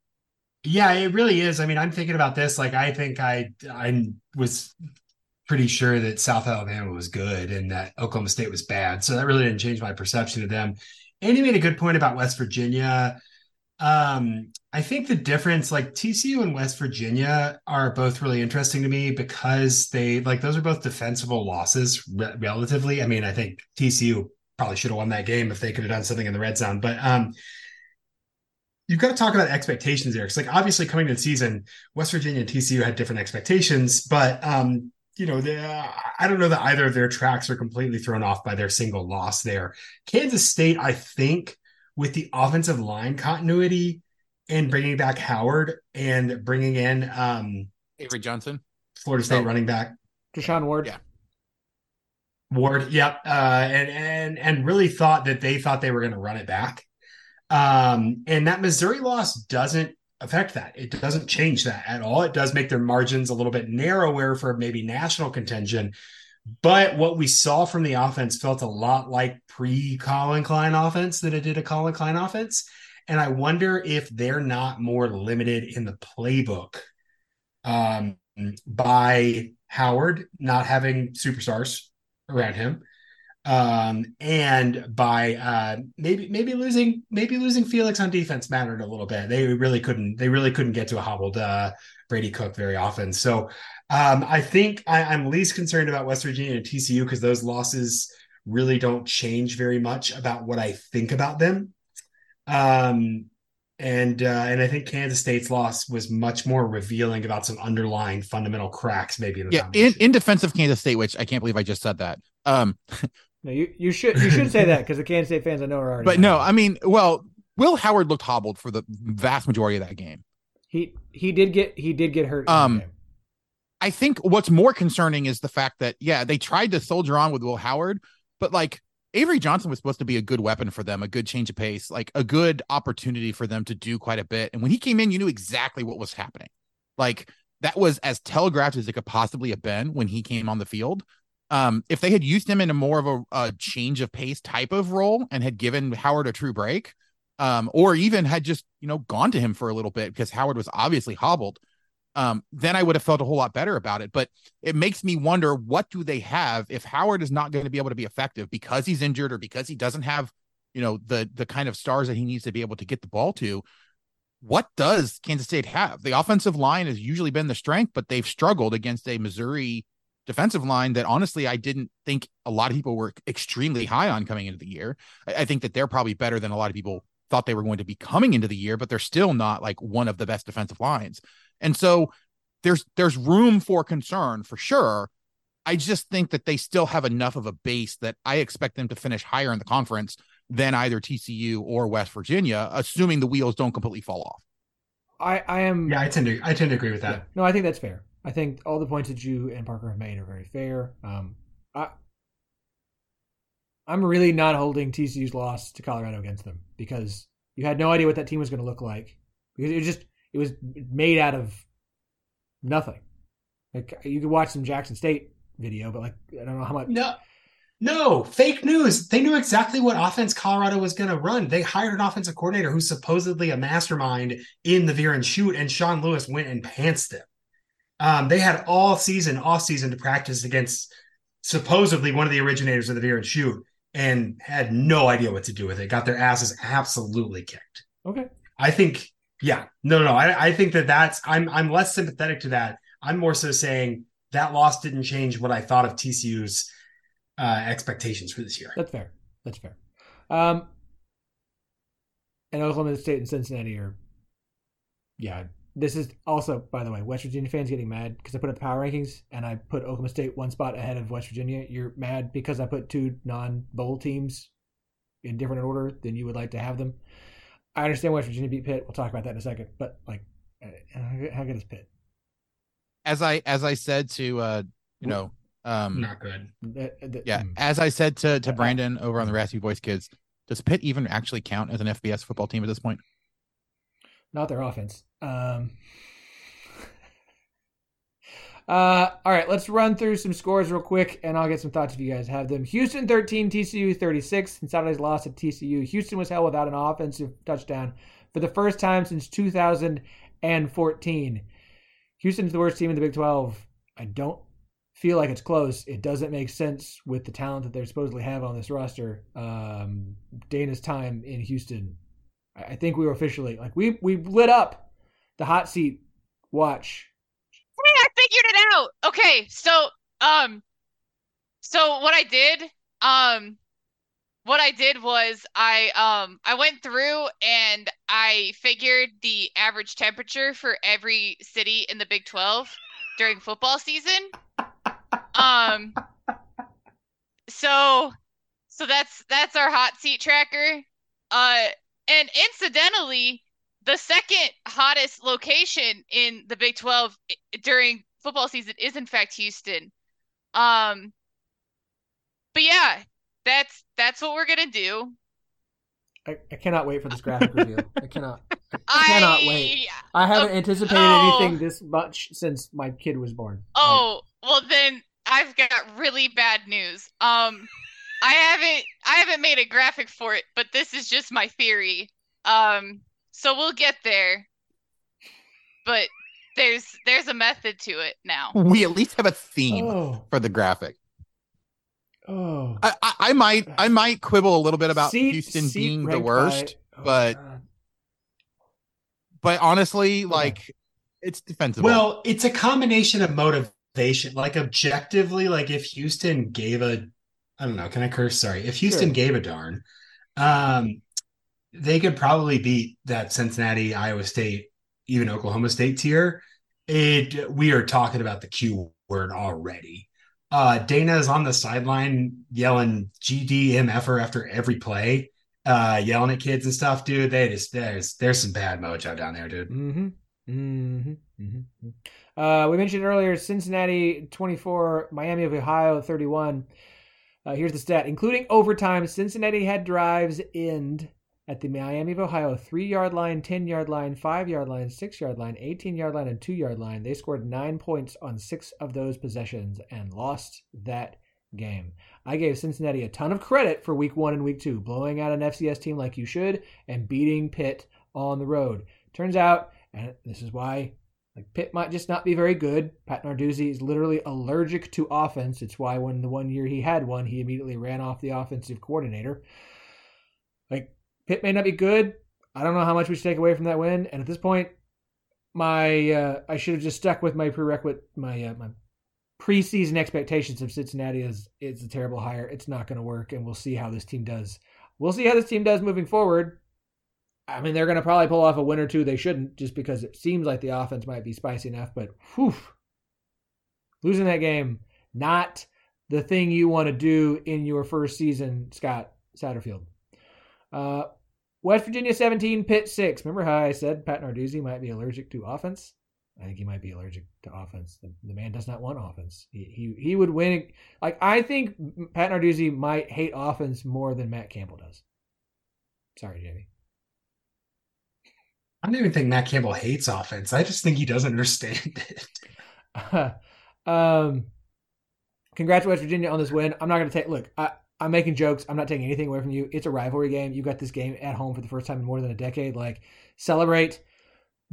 yeah, it really is. I mean, I'm thinking about this. Like, I think I I was pretty sure that South Alabama was good and that Oklahoma State was bad. So that really didn't change my perception of them. And you made a good point about West Virginia. Um, I think the difference, like TCU and West Virginia, are both really interesting to me because they like those are both defensible losses re- relatively. I mean, I think TCU probably should have won that game if they could have done something in the red zone, but um, you've got to talk about expectations there. Because like obviously coming to the season, West Virginia and TCU had different expectations, but um, you know, the, I don't know that either of their tracks are completely thrown off by their single loss there. Kansas State, I think, with the offensive line continuity and bringing back Howard and bringing in um, Avery Johnson. Florida State running back Treshaun Ward. Yeah. Ward, yep, uh, and and and really thought that they thought they were going to run it back, um, and that Missouri loss doesn't affect that. It doesn't change that at all. It does make their margins a little bit narrower for maybe national contention, but what we saw from the offense felt a lot like pre Collin Klein offense than it did a Collin Klein offense, and I wonder if they're not more limited in the playbook um, by Howard not having superstars around him um and by uh maybe maybe losing maybe losing felix on defense mattered a little bit they really couldn't they really couldn't get to a hobbled uh brady cook very often so um i think I, i'm least concerned about west virginia and tcu because those losses really don't change very much about what i think about them um and uh, and I think Kansas State's loss was much more revealing about some underlying fundamental cracks, maybe. In the Yeah, in, in defense of Kansas State, which I can't believe I just said that. Um, No, you, you should you should say that because the Kansas State fans I know are already. but no, I mean, well, Will Howard looked hobbled for the vast majority of that game. he he did get he did get hurt. Um. I think what's more concerning is the fact that yeah, they tried to soldier on with Will Howard, but like Avery Johnson was supposed to be a good weapon for them, a good change of pace, like a good opportunity for them to do quite a bit. And when he came in, you knew exactly what was happening. Like that was as telegraphed as it could possibly have been when he came on the field. Um, if they had used him in a more of a, a change of pace type of role and had given Howard a true break, um, or even had just you know gone to him for a little bit because Howard was obviously hobbled, um, then I would have felt a whole lot better about it. But it makes me wonder what do they have if Howard is not going to be able to be effective because he's injured or because he doesn't have, you know, the the kind of stars that he needs to be able to get the ball to. What does Kansas State have? The offensive line has usually been the strength, but they've struggled against a Missouri defensive line that honestly I didn't think a lot of people were extremely high on coming into the year. I, I think that they're probably better than a lot of people thought they were going to be coming into the year, but they're still not like one of the best defensive lines. And so there's there's room for concern for sure. I just think that they still have enough of a base that I expect them to finish higher in the conference than either TCU or West Virginia, assuming the wheels don't completely fall off. I I am yeah, I tend to I tend to agree with Yeah. that. No, I think that's fair. I think all the points that you and Parker have made are very fair. Um, I, I'm really not holding TCU's loss to Colorado against them because you had no idea what that team was going to look like because it was just it was made out of nothing. Like you could watch some Jackson State video, but like I don't know how much. No, no, fake news. They knew exactly what offense Colorado was going to run. They hired an offensive coordinator who's supposedly a mastermind in the veer and shoot, and Sean Lewis went and pantsed them. Um, they had all season, off season to practice against supposedly one of the originators of the veer and shoot, and had no idea what to do with it. Got their asses absolutely kicked. Okay, I think, yeah, no, no, I, I think that that's I'm I'm less sympathetic to that. I'm more so saying that loss didn't change what I thought of TCU's uh, expectations for this year. that's fair. That's fair. Um, and Oklahoma State and Cincinnati are, yeah. This is also, by the way, West Virginia fans getting mad because I put up the power rankings and I put Oklahoma State one spot ahead of West Virginia. You're mad because I put two non-bowl teams in different order than you would like to have them. I understand West Virginia beat Pitt. We'll talk about that in a second. But like, uh, how good- is Pitt? As I as I said to uh, you know, um Not good. The- the- yeah, mm. as I said to to Uh, Brandon over on the Raspy Voice Kids, does Pitt even actually count as an FBS football team at this point? not their offense. Um, uh, all right, let's run through some scores real quick, and I'll get some thoughts if you guys have them. Houston 13, TCU 36. and Saturday's loss at TCU, Houston was held without an offensive touchdown for the first time since 2014. Houston's the worst team in the Big 12. I don't feel like it's close. It doesn't make sense with the talent that they're supposedly have on this roster. Um, Dana's time in Houston I I think we were officially like we we lit up the hot seat watch. Hey, I figured it out. Okay, so um so what I did, um what I did was I um I went through and I figured the average temperature for every city in the Big 12 during football season. Um so so that's that's our hot seat tracker. Uh and incidentally, the second hottest location in the Big 12 during football season is in fact Houston. Um but yeah, that's that's what we're gonna do. I, I cannot wait for this graphic review. I cannot. I I cannot wait. I haven't Oh, anticipated oh. anything this much since my kid was born. Oh, well then I've got really bad news. Um I haven't I haven't made a graphic for it, but this is just my theory. Um so we'll get there. But there's there's a method to it now. We at least have a theme oh, for the graphic. oh. I, I, I might I might quibble a little bit about Seat- Houston seat being the worst, by- oh, but- God. but honestly, like it's defensible. Well, it's a combination of motivation. Like objectively, like if Houston gave a, I don't know, can I curse? Sorry, if Houston Sure. gave a darn, um, they could probably beat that Cincinnati, Iowa State, even Oklahoma State tier. It we are talking about the Q word already. Uh, Dana is on the sideline yelling GDMFer after every play, uh, yelling at kids and stuff, dude. They just there's there's some bad mojo down there, dude. Mm-hmm. Mm-hmm. Mm-hmm. Uh, we mentioned earlier Cincinnati 24, Miami of Ohio 31. Uh, here's the stat. Including overtime, Cincinnati had drives end at the Miami of Ohio three yard line, 10 yard line, five yard line, six yard line, 18 yard line, and two yard line. They scored nine points on six of those possessions and lost that game. I gave Cincinnati a ton of credit for week one and week two, blowing out an FCS team like you should and beating Pitt on the road. Turns out, and this is why like Pitt might just not be very good. Pat Narduzzi is literally allergic to offense. It's why when the one year he had one, he immediately ran off the offensive coordinator. Like Pitt may not be good. I don't know how much we should take away from that win. And at this point, my uh, I should have just stuck with my prerequisite my uh, my preseason expectations of Cincinnati is it's a terrible hire. It's not going to work, and we'll see how this team does. We'll see how this team does moving forward. I mean, they're going to probably pull off a win or two. They shouldn't, just because it seems like the offense might be spicy enough. But whew, losing that game, not the thing you want to do in your first season, Scott Satterfield. Uh, West Virginia 17, Pitt 6. Remember how I said Pat Narduzzi might be allergic to offense? I think he might be allergic to offense. The, the man does not want offense. He, he he would win. Like I think Pat Narduzzi might hate offense more than Matt Campbell does. Sorry, Jamie. I don't even think Matt Campbell hates offense. I just think he doesn't understand it. um, congrats West Virginia on this win. I'm not going to take. Look, I, I'm making jokes. I'm not taking anything away from you. It's a rivalry game. You got this game at home for the first time in more than a decade. Like, celebrate,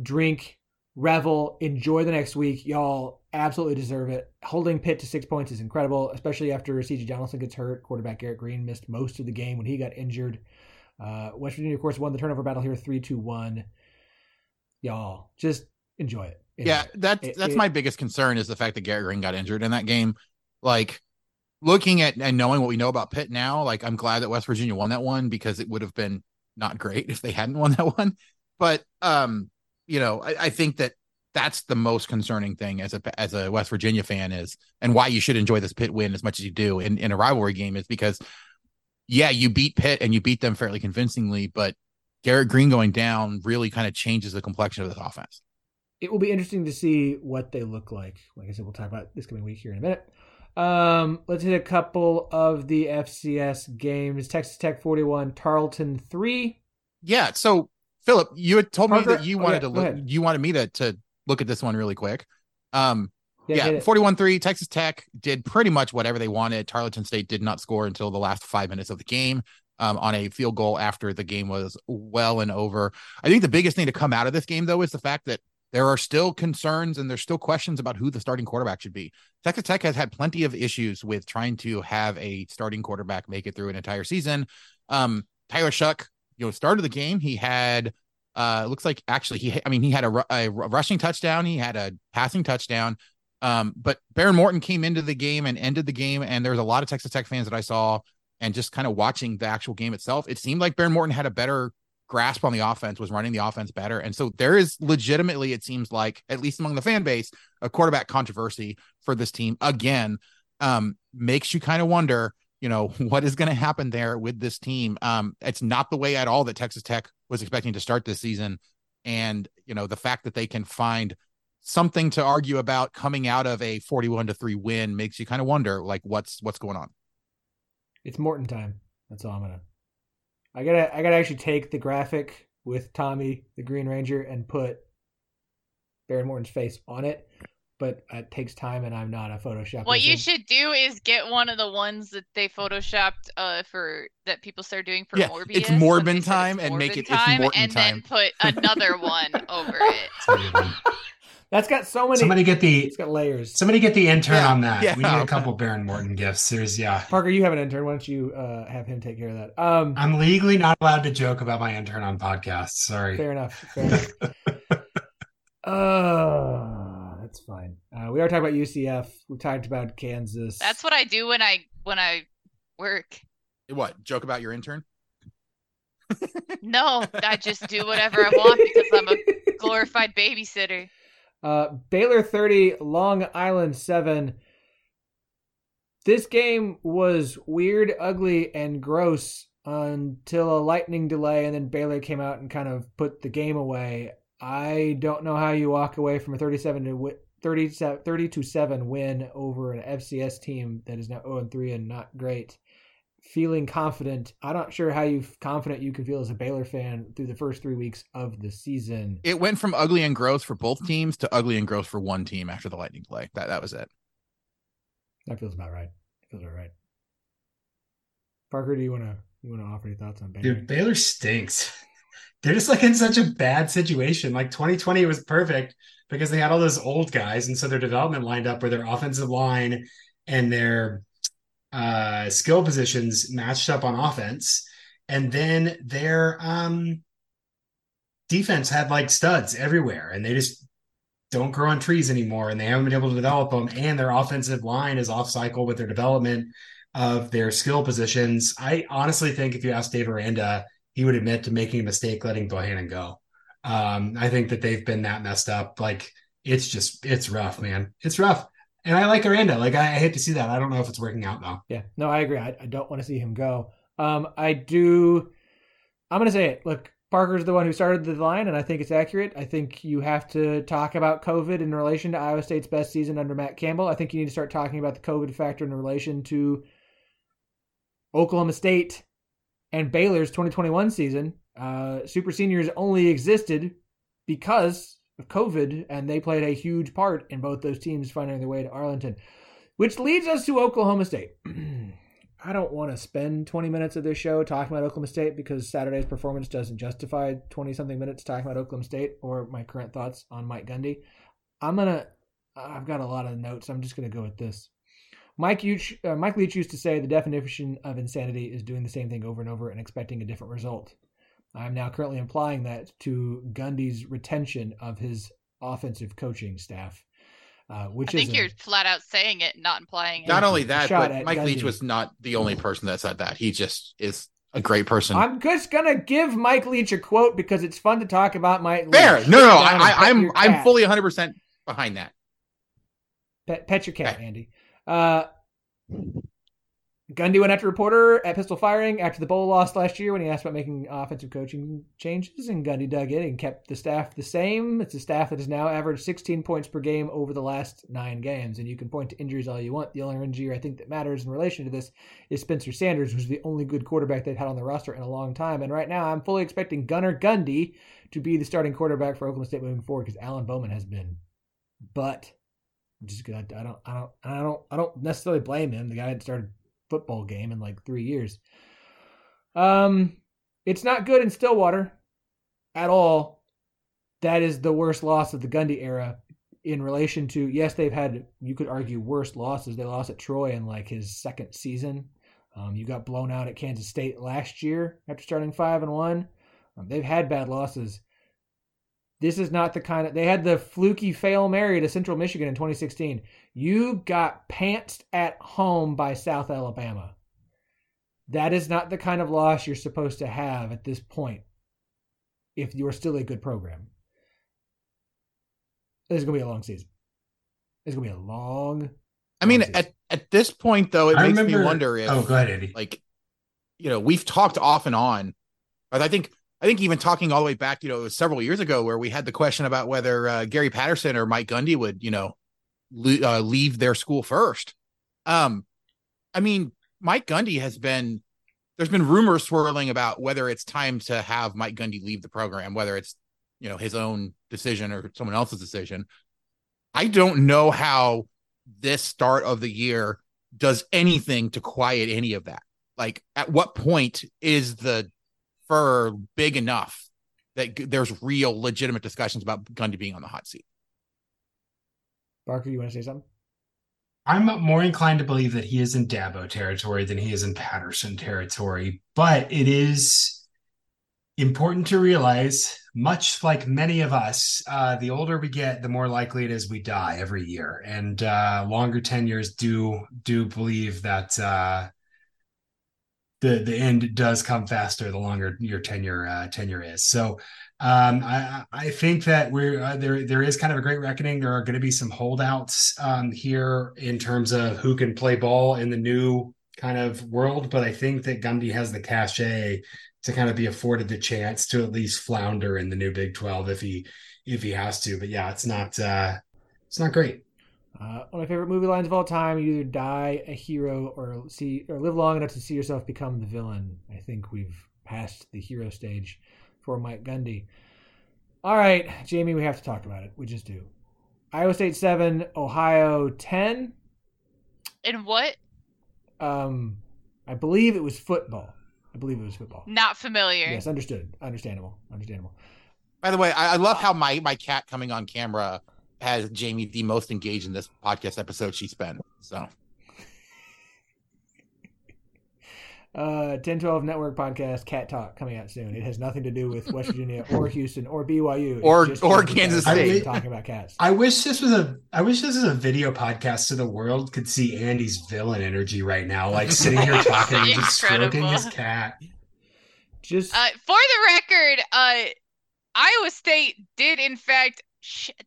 drink, revel, enjoy the next week. Y'all absolutely deserve it. Holding Pitt to six points is incredible, especially after CJ Donaldson gets hurt. Quarterback Garrett Greene missed most of the game when he got injured. Uh, West Virginia, of course, won the turnover battle here 3 2 1. Y'all, just enjoy it. Enjoy yeah, it. that's It- that's it- my biggest concern is the fact that Garrett Greene got injured in that game. Like looking at and knowing what we know about Pitt now, like I'm glad that West Virginia won that one because it would have been not great if they hadn't won that one. But um, you know, I, I think that that's the most concerning thing as a as a West Virginia fan is, and why you should enjoy this Pitt win as much as you do in in a rivalry game is because, yeah, you beat Pitt and you beat them fairly convincingly, but Garrett Greene going down really kind of changes the complexion of this offense. it will be interesting to see what they look like. Like I said, we'll talk about this coming week here in a minute. Um, let's hit a couple of the FCS games. Texas Tech 41, Tarleton 3. Yeah. So Philip, you had told me that you oh, wanted yeah, to look, ahead. you wanted me to to look at this one really quick. Um, hit yeah, 41-3, Texas Tech did pretty much whatever they wanted. Tarleton State did not score until the last five minutes of the game. Um, on a field goal after the game was well and over. I think the biggest thing to come out of this game, though, is the fact that there are still concerns and there's still questions about who the starting quarterback should be. Texas Tech has had plenty of issues with trying to have a starting quarterback make it through an entire season. Um, Tyler Shough, you know, started the game. He had, uh, looks like actually he, I mean, he had a, a rushing touchdown. He had a passing touchdown. Um, but Behren Morton came into the game and ended the game. And there was a lot of Texas Tech fans that I saw and just kind of watching the actual game itself. It seemed like Behren Morton had a better grasp on the offense, was running the offense better. And so there is legitimately, it seems like, at least among the fan base, a quarterback controversy for this team again. Um, makes you kind of wonder, you know, what is going to happen there with this team. Um, it's not the way at all that Texas Tech was expecting to start this season. And, you know, the fact that they can find something to argue about coming out of a 41 to 3 win makes you kind of wonder like what's what's going on. It's Morton time. That's all I'm gonna. I gotta I gotta actually take the graphic with Tommy the Green Ranger and put Behren Morton's face on it, but it takes time and I'm not a Photoshop. What you should do is get one of the ones that they photoshopped uh for that people started doing for Yeah, Morbius. it's Morbin time it's and make Morbin it- it's time, Morton and time. then put another one over it. It's a good one. That's got so many. Somebody get the It's got layers. somebody get the intern Yeah, on that. yeah. We need a couple Behren Morton gifts. There's yeah. Parker, you have an intern. Why don't you uh, have him take care of that? Um, I'm legally not allowed to joke about my intern on podcasts. Sorry. fair enough. Fair enough. Uh, that's fine. Uh, we are talking about UCF. We talked about Kansas. That's what I do when I when I work. What joke about your intern? No, I just do whatever I want because I'm a glorified babysitter. Uh, Baylor 30, Long Island 7. This game was weird, ugly, and gross until a lightning delay, and then Baylor came out and kind of put the game away. I don't know how you walk away from a 37 to wi- 30, 30 to 7 win over an FCS team that is now 0 3 and not great. Feeling confident. I'm not sure how you confident you can feel as a Baylor fan through the first three weeks of the season. It went from ugly and gross for both teams to ugly and gross for one team after the lightning play. That that was it. That feels about right. Feels about right. Parker, do you want to you want to offer any thoughts on Baylor? Dude, Baylor stinks. They're just like in such a bad situation. Like 2020 was perfect because they had all those old guys, and so their development lined up where their offensive line and their uh, skill positions matched up on offense, and then their um, defense had like studs everywhere, and they just don't grow on trees anymore, and they haven't been able to develop them. And their offensive line is off cycle with their development of their skill positions. I honestly think if you ask Dave Aranda, he would admit to making a mistake letting Bohanon go. Um, I think that they've been that messed up. Like it's just it's rough, man. It's rough. And I like Aranda. Like I, I hate to see that. I don't know if it's working out though. Yeah, no, I agree. I, I don't want to see him go. Um, I do. I'm going to say it. Look, Parker's the one who started the line, and I think it's accurate. I think you have to talk about COVID in relation to Iowa State's best season under Matt Campbell. I think you need to start talking about the COVID factor in relation to Oklahoma State and Baylor's 2021 season. Uh, Super Seniors only existed because COVID, and they played a huge part in both those teams finding their way to Arlington, which leads us to Oklahoma State. I don't want to spend 20 minutes of this show talking about Oklahoma State because Saturday's performance doesn't justify 20 something minutes talking about Oklahoma State or my current thoughts on Mike Gundy. I'm going to, I've got a lot of notes. I'm just going to go with this. Mike, Leach, uh, Mike Leach used to say the definition of insanity is doing the same thing over and over and expecting a different result. I'm now currently implying that to Gundy's retention of his offensive coaching staff, uh, which I is think you're flat out saying it, not implying it. Not only that, Shot but at Mike Leach was not the only person that said that. He just is a great person. I'm just gonna give Mike Leach a quote because it's fun to talk about Mike. Fair. Leach. No, no, Sit I, I, I'm I'm fully 100 percent behind that. pet, pet your cat, Okay. Andy. Uh, Gundy went after reporter at pistol firing after the bowl loss last year when he asked about making offensive coaching changes, and Gundy dug in and kept the staff the same. It's a staff that has now averaged 16 points per game over the last nine games, and you can point to injuries all you want. The only injury I think that matters in relation to this is Spencer Sanders, who's the only good quarterback they've had on the roster in a long time. And right now, I'm fully expecting Gunnar Gundy to be the starting quarterback for Oklahoma State moving forward because Alan Bowman has been, but just. I don't, I don't, I don't, I don't necessarily blame him. The guy had started football game in like three years. Um, it's not good in Stillwater at all. That is the worst loss of the Gundy era in relation to yes, they've had you could argue worse losses. They lost at Troy in like his second season. Um, you got blown out at Kansas State last year after starting five and one. Um, they've had bad losses. This is not the kind of they had the fluky fail Mary to Central Michigan in 2016. You got pantsed at home by South Alabama. That is not the kind of loss you're supposed to have at this point if you're still a good program. This is gonna be a long season. It's gonna be a long. I mean, long season. at at this point though, it I makes remember. me wonder if oh, go ahead, Andy. like you know we've talked off and on but i think i think even talking all the way back you know it was several years ago where we had the question about whether uh, gary patterson or mike gundy would you know le- uh, leave their school first. Um i mean mike gundy has been there's been rumors swirling about whether it's time to have mike gundy leave the program whether it's you know his own decision or someone else's decision. I don't know how this start of the year does anything to quiet any of that. Like at what point is the fur big enough that there's real legitimate discussions about Gundy being on the hot seat? Parker, you want to say something? I'm more inclined to believe that he is in Dabo territory than he is in Patterson territory, but it is important to realize, much like many of us, uh, the older we get, the more likely it is we die every year, and uh, longer tenures do do believe that uh, the the end does come faster the longer your tenure uh, tenure is. So um, I I think that we're uh, there there is kind of a great reckoning. There are going to be some holdouts um, here in terms of who can play ball in the new kind of world, but I think that Gundy has the cachet to kind of be afforded the chance to at least flounder in the new Big Twelve if he if he has to. But yeah, it's not uh, it's not great. Uh, one of my favorite movie lines of all time: "You either die a hero or see or live long enough to see yourself become the villain." I think we've passed the hero stage for Mike Gundy. All right, Jamie, we have to talk about it. We just do. Iowa State seven, Ohio ten. In what? Um, I believe it was football. I believe it was football. Not familiar. Yes, understood. Understandable. Understandable. By the way, I, I love how my my cat coming on camera has Jamie the most engaged in this podcast episode she's been. So Uh, Ten12 Network podcast, Cat Talk, coming out soon. It has nothing to do with West Virginia or Houston or BYU. It's Or- just or Kansas Cassidy State. talking about cats. I wish this was a I wish this was a video podcast so the world could see Andy's villain energy right now, like sitting here talking and just stroking his cat. Just Uh, for the record, uh, Iowa State did, in fact, sh-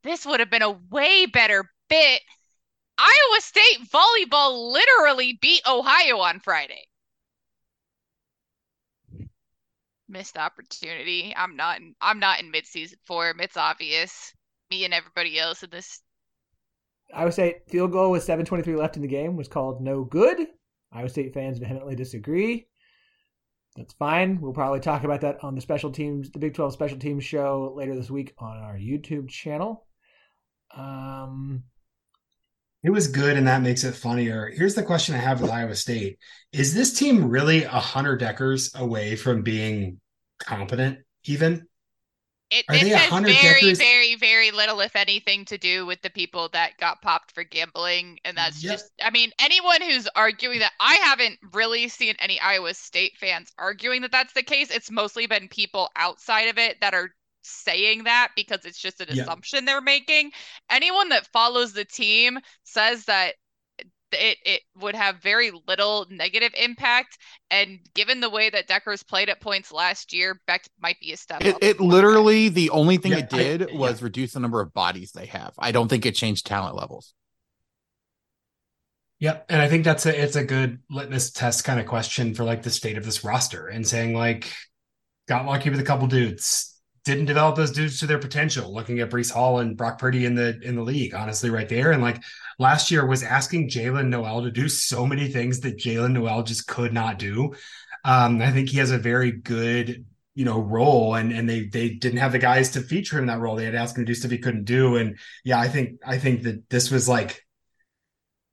this would have been a way better bit. Iowa State volleyball literally beat Ohio on Friday. Missed opportunity. I'm not in, I'm not in midseason form. It's obvious. Me and everybody else in this. Iowa State field goal with 7:23 left in the game was called no good. Iowa State fans vehemently disagree. That's fine. We'll probably talk about that on the special teams, the Big 12 special teams show later this week on our YouTube channel. Um, It was good, and that makes it funnier. Here's the question I have with Iowa State: Is this team really a Hunter Dekkers away from being competent? Even It, Are this has very, Dekkers? very, very little, if anything, to do with the people that got popped for gambling. And that's Yep. just, I mean, anyone who's arguing that, I haven't really seen any Iowa State fans arguing that that's the case. It's mostly been people outside of it that are saying that because it's just an Yeah. assumption they're making. Anyone that follows the team says that it, it would have very little negative impact. And given the way that Dekkers played at points last year, Becht might be a step it, up. it literally the only thing Yeah, it I- did yeah. was reduce the number of bodies they have. I don't think it changed talent levels. Yep, and I think that's a it's a good litmus test kind of question for like the state of this roster and saying like got lucky with a couple dudes, didn't develop those dudes to their potential. Looking at Breece Hall and Brock Purdy in the in the league, honestly, right there, and like last year was asking Jaylin Noel to do so many things that Jaylin Noel just could not do. Um, I think he has a very good you know role and and they they didn't have the guys to feature him that role they had asked him to do stuff he couldn't do and yeah i think i think that this was like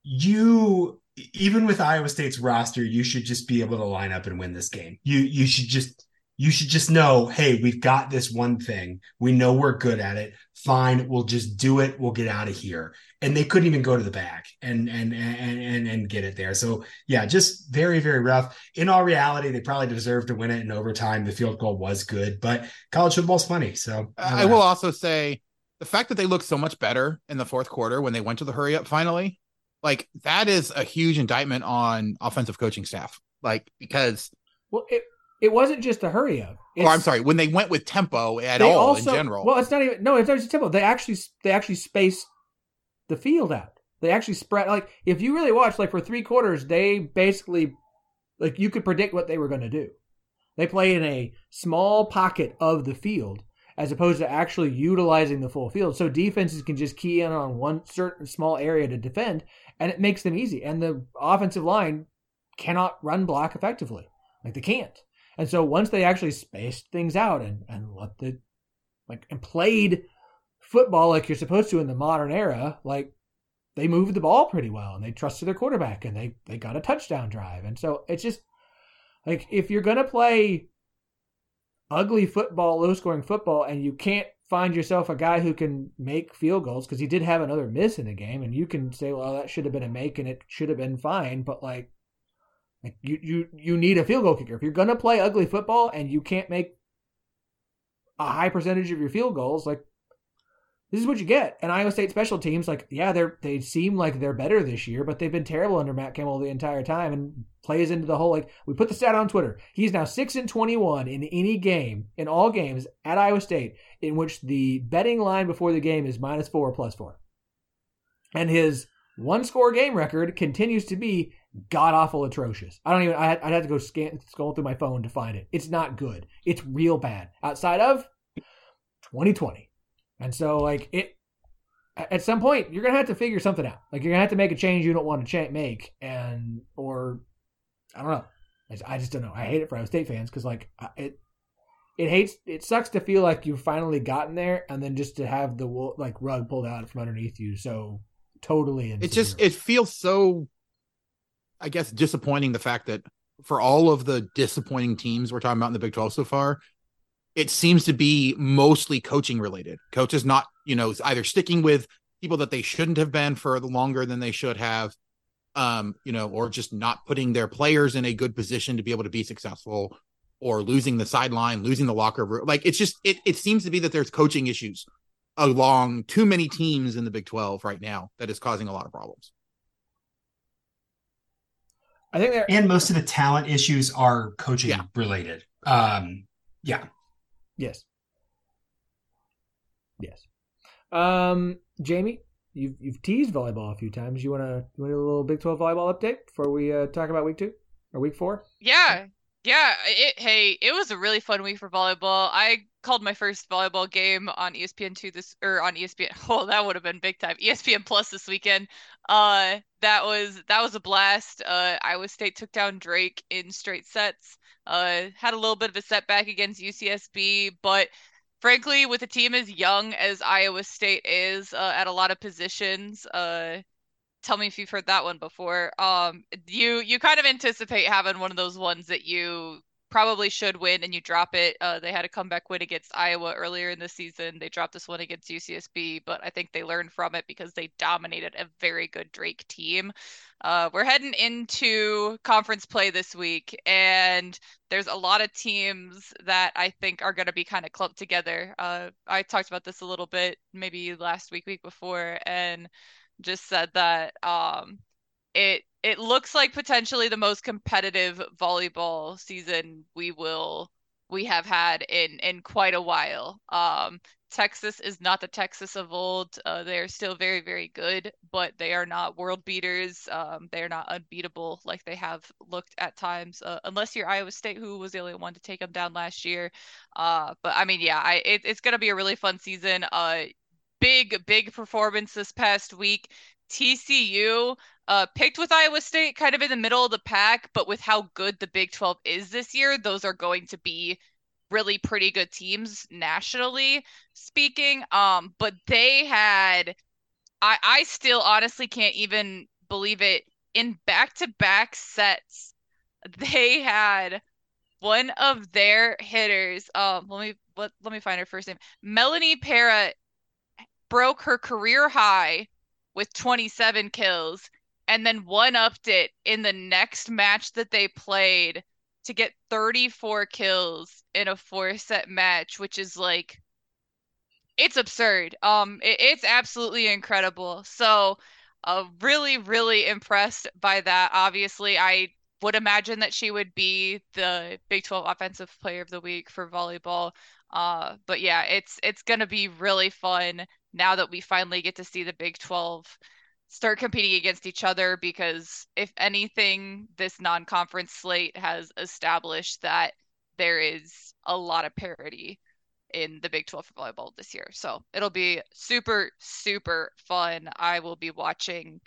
you even with Iowa State's roster, you should just be able to line up and win this game. You you should just you should just know, hey, we've got this one thing. We know we're good at it. Fine, we'll just do it. We'll get out of here. And they couldn't even go to the back and and and and and get it there. So yeah, just very very rough. In all reality, they probably deserved to win it in overtime. The field goal was good, but college football's funny. So I will also say the fact that they looked so much better in the fourth quarter when they went to the hurry up finally, like that is a huge indictment on offensive coaching staff. Like because, well, it it wasn't just a hurry up. or I'm sorry, when they went with tempo at all also- in general. Well, it's not even no. It's not just tempo. They actually they actually spaced the field out. They actually spread like if you really watch like for three quarters, they basically like you could predict what they were going to do. They play in a small pocket of the field as opposed to actually utilizing the full field. So defenses can just key in on one certain small area to defend, and it makes them easy. And the offensive line cannot run block effectively. Like they can't. And so once they actually spaced things out and, and let the like and played football like you're supposed to in the modern era, like they moved the ball pretty well and they trusted their quarterback and they they got a touchdown drive. And so it's just like if you're gonna play ugly football, low scoring football, and you can't find yourself a guy who can make field goals because he did have another miss in the game, and you can say, well, that should have been a make and it should have been fine, but like, like you you you need a field goal kicker if you're gonna play ugly football and you can't make a high percentage of your field goals, like this is what you get. And Iowa State special teams, like, yeah, they're they seem like they're better this year, but they've been terrible under Matt Campbell the entire time and plays into the whole like we put the stat on Twitter. He's now six and twenty one in any game, in all games at Iowa State, in which the betting line before the game is minus four plus four. And his one score game record continues to be god awful atrocious. I don't even I I'd have to go scan scroll through my phone to find it. It's not good. It's real bad. Outside of 2020. And so, like it, at some point, you're gonna have to figure something out. Like you're gonna have to make a change you don't want to cha- make, and or I don't know. I just, I just don't know. I hate it for Iowa State fans because like it, it hates. It sucks to feel like you've finally gotten there, and then just to have the like rug pulled out from underneath you. So totally. it just it feels so i guess disappointing the fact that for all of the disappointing teams we're talking about in the big 12 so far it seems to be mostly coaching related coaches not you know either sticking with people that they shouldn't have been for longer than they should have um you know or just not putting their players in a good position to be able to be successful or losing the sideline losing the locker room like it's just it, it seems to be that there's coaching issues along too many teams in the Big 12 right now that is causing a lot of problems. I think they're And most of the talent issues are coaching Yeah. related. Um, yeah. Yes. Yes. Um, Jamie, you've you've teased volleyball a few times. You wanna you want a little Big Twelve volleyball update before we uh, talk about week two or week four? Yeah, yeah. It, hey, it was a really fun week for volleyball. I called my first volleyball game on ESPN two this or on ESPN. Oh, that would have been big time. ESPN Plus this weekend. Uh, that was that was a blast. Uh, Iowa State took down Drake in straight sets. Uh, had a little bit of a setback against UCSB, but frankly, with a team as young as Iowa State is uh, at a lot of positions, uh, tell me if you've heard that one before. Um, you you kind of anticipate having one of those ones that you probably should win and you drop it. Uh, they had a comeback win against Iowa earlier in the season. They dropped this one against UCSB, but I think they learned from it because they dominated a very good Drake team. Uh, we're heading into conference play this week, and there's a lot of teams that I think are going to be kind of clumped together. Uh, I talked about this a little bit maybe last week, week before, and just said that um, it it looks like potentially the most competitive volleyball season we will we have had in in quite a while. Um, Texas is not the Texas of old. Uh, they are still very very good, but they are not world beaters. Um, they are not unbeatable like they have looked at times. Uh, unless you're Iowa State, who was the only one to take them down last year. Uh, but I mean, yeah, I it, it's gonna be a really fun season. Big big performance this past week. TCU uh, picked with Iowa State kind of in the middle of the pack, but with how good the Big 12 is this year, those are going to be really pretty good teams nationally speaking. Um, but they had, I, I still honestly can't even believe it. In back to back sets, they had one of their hitters. Um, let me let, let me find her first name. Melanie Parra broke her career high with 27 kills and then one upped it in the next match that they played to get 34 kills in a four set match, which is like it's absurd. Um it, it's absolutely incredible. So uh really, really impressed by that. Obviously, I would imagine that she would be the Big 12 offensive player of the week for volleyball. Uh but yeah, it's it's gonna be really fun now that we finally get to see the Big 12 start competing against each other because if anything, this non-conference slate has established that there is a lot of parity in the Big 12 for volleyball this year. So it'll be super, super fun. I will be watching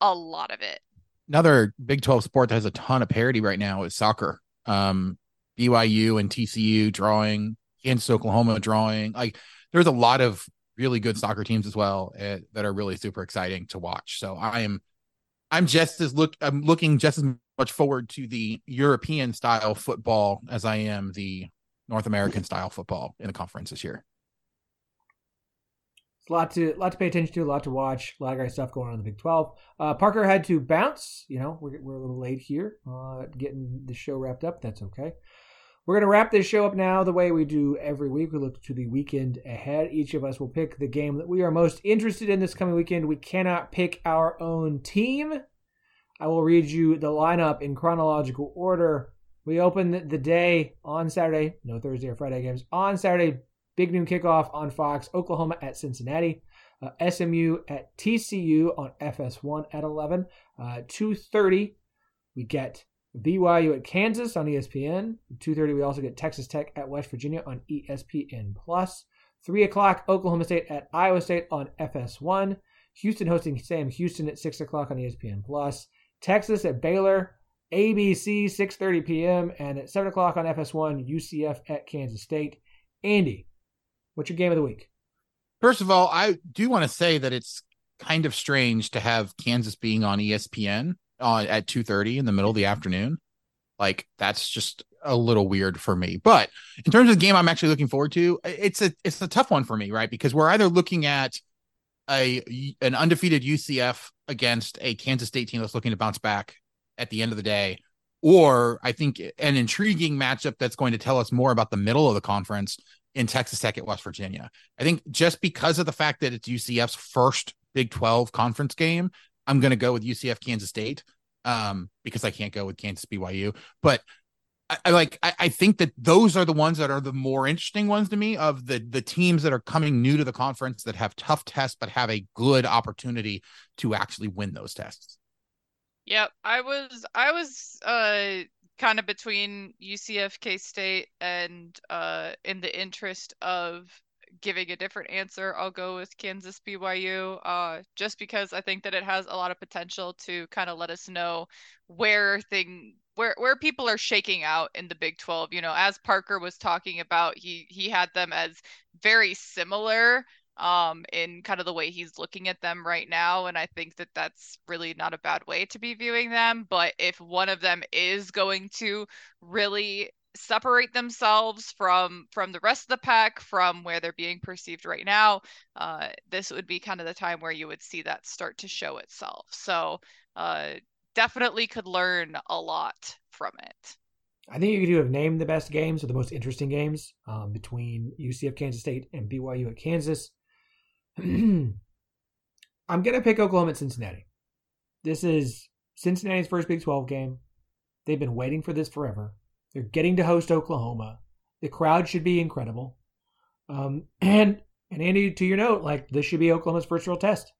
a lot of it. Another Big 12 sport that has a ton of parity right now is soccer. Um, BYU and TCU drawing, Kansas, Oklahoma drawing. Like there's a lot of really good soccer teams as well uh, that are really super exciting to watch. So I am, I'm just as look, I'm looking just as much forward to the European style football as I am the North American style football in the conference this year. It's a lot to lot to pay attention to, a lot to watch, a lot of great stuff going on in the Big Twelve. Uh, Parker had to bounce. You know, we're we're a little late here, uh, getting the show wrapped up. That's okay. We're going to wrap this show up now the way we do every week. We look to the weekend ahead. Each of us will pick the game that we are most interested in this coming weekend. We cannot pick our own team. I will read you the lineup in chronological order. We open the day on Saturday, no Thursday or Friday games. On Saturday, big noon kickoff on Fox, Oklahoma at Cincinnati. Uh, SMU at TCU on FS1 at 11. Uh, 2.30, we get BYU at Kansas on ESPN. 2:30 we also get Texas Tech at West Virginia on ESPN Plus. 3 o'clock Oklahoma State at Iowa State on FS1. Houston hosting Sam Houston at 6 o'clock on ESPN Plus. Texas at Baylor, ABC 6:30 p.m. and at 7 o'clock on FS1 UCF at Kansas State. Andy, what's your game of the week? First of all, I do want to say that it's kind of strange to have Kansas being on ESPN uh, at 2.30 in the middle of the afternoon like that's just a little weird for me. But in terms of the game i'm actually looking forward to it's a it's a tough one for me right? Because we're either looking at a an undefeated ucf against a kansas state team that's looking to bounce back at the end of the day or i think an intriguing matchup that's going to tell us more about the middle of the conference in texas tech at west virginia. I think just because of the fact that it's ucf's first big 12 conference game I'm going to go with UCF Kansas State um, because I can't go with Kansas BYU. But I, I like I, I, think that those are the ones that are the more interesting ones to me of the the teams that are coming new to the conference that have tough tests but have a good opportunity to actually win those tests. Yep, I was I was uh kind of between UCF K State and uh in the interest of giving a different answer, I'll go with Kansas BYU, uh, just because I think that it has a lot of potential to kind of let us know where thing where where people are shaking out in the Big 12. You know, as Parker was talking about, he he had them as very similar um in kind of the way he's looking at them right now and i think that that's really not a bad way to be viewing them but if one of them is going to really separate themselves from from the rest of the pack from where they're being perceived right now uh, this would be kind of the time where you would see that start to show itself. So uh, definitely could learn a lot from it. I think you could have named the best games or the most interesting games um, between ucf kansas state and byu at kansas. I'm to pick oklahoma at cincinnati. This is cincinnati's first big 12 game. They've been waiting for this forever they're getting to host Oklahoma. The crowd should be incredible. Um, and and Andy, to your note, like this should be Oklahoma's first real test.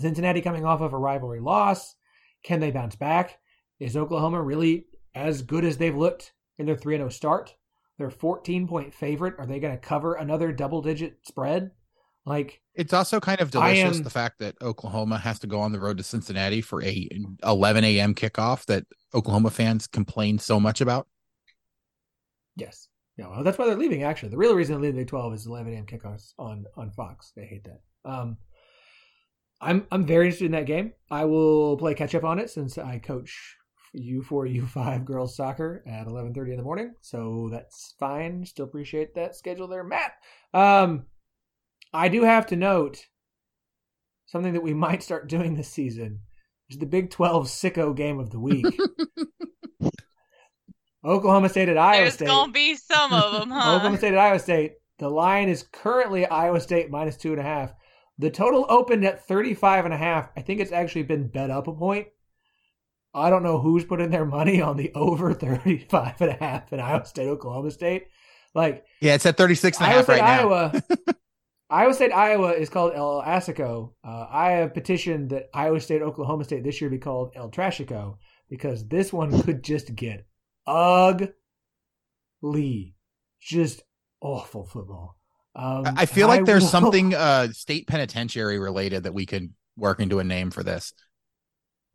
Cincinnati coming off of a rivalry loss. Can they bounce back? Is Oklahoma really as good as they've looked in their 3 0 start? They're 14 point favorite. Are they going to cover another double digit spread? Like it's also kind of delicious am, the fact that Oklahoma has to go on the road to Cincinnati for a 11 a.m. kickoff that Oklahoma fans complain so much about. Yes, yeah, well, that's why they're leaving. Actually, the real reason they're leaving Big 12 is 11 a.m. kickoffs on on Fox. They hate that. Um, I'm I'm very interested in that game. I will play catch up on it since I coach U4 U5 girls soccer at 11:30 in the morning. So that's fine. Still appreciate that schedule there, Matt. Um, I do have to note something that we might start doing this season is the Big 12 sicko game of the week. Oklahoma State at Iowa There's State. There's going to be some of them, huh? Oklahoma State at Iowa State. The line is currently Iowa State minus two and a half. The total opened at 35 and a half. I think it's actually been bet up a point. I don't know who's putting their money on the over 35 and a half in Iowa State, Oklahoma State. Like, yeah, it's at 36 and a half right now. Iowa Iowa State, Iowa is called El Asico. Uh, I have petitioned that Iowa State, Oklahoma State this year be called El Trashico because this one could just get ugly. Just awful football. Um, I feel like I there's will... something uh, state penitentiary related that we could work into a name for this.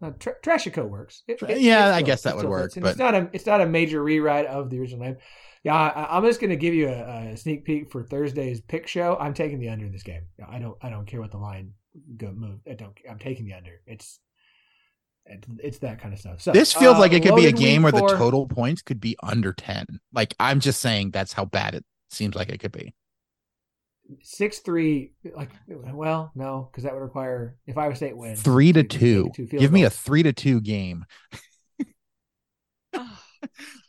Uh, tra- Trashico works. It, it, yeah, I guess that would work. But it's not a it's not a major rewrite of the original name. Yeah, I, am just going to give you a, a, sneak peek for Thursday's pick show. I'm taking the under in this game. I don't. I don't care what the line go move. I don't. I'm taking the under. It's it's that kind of stuff. So this feels uh, like it could be a game where for... the total points could be under ten. Like I'm just saying, that's how bad it seems like it could be. Six three, like well, no, because that would require if Iowa State wins three to two. two Give me a three to two game.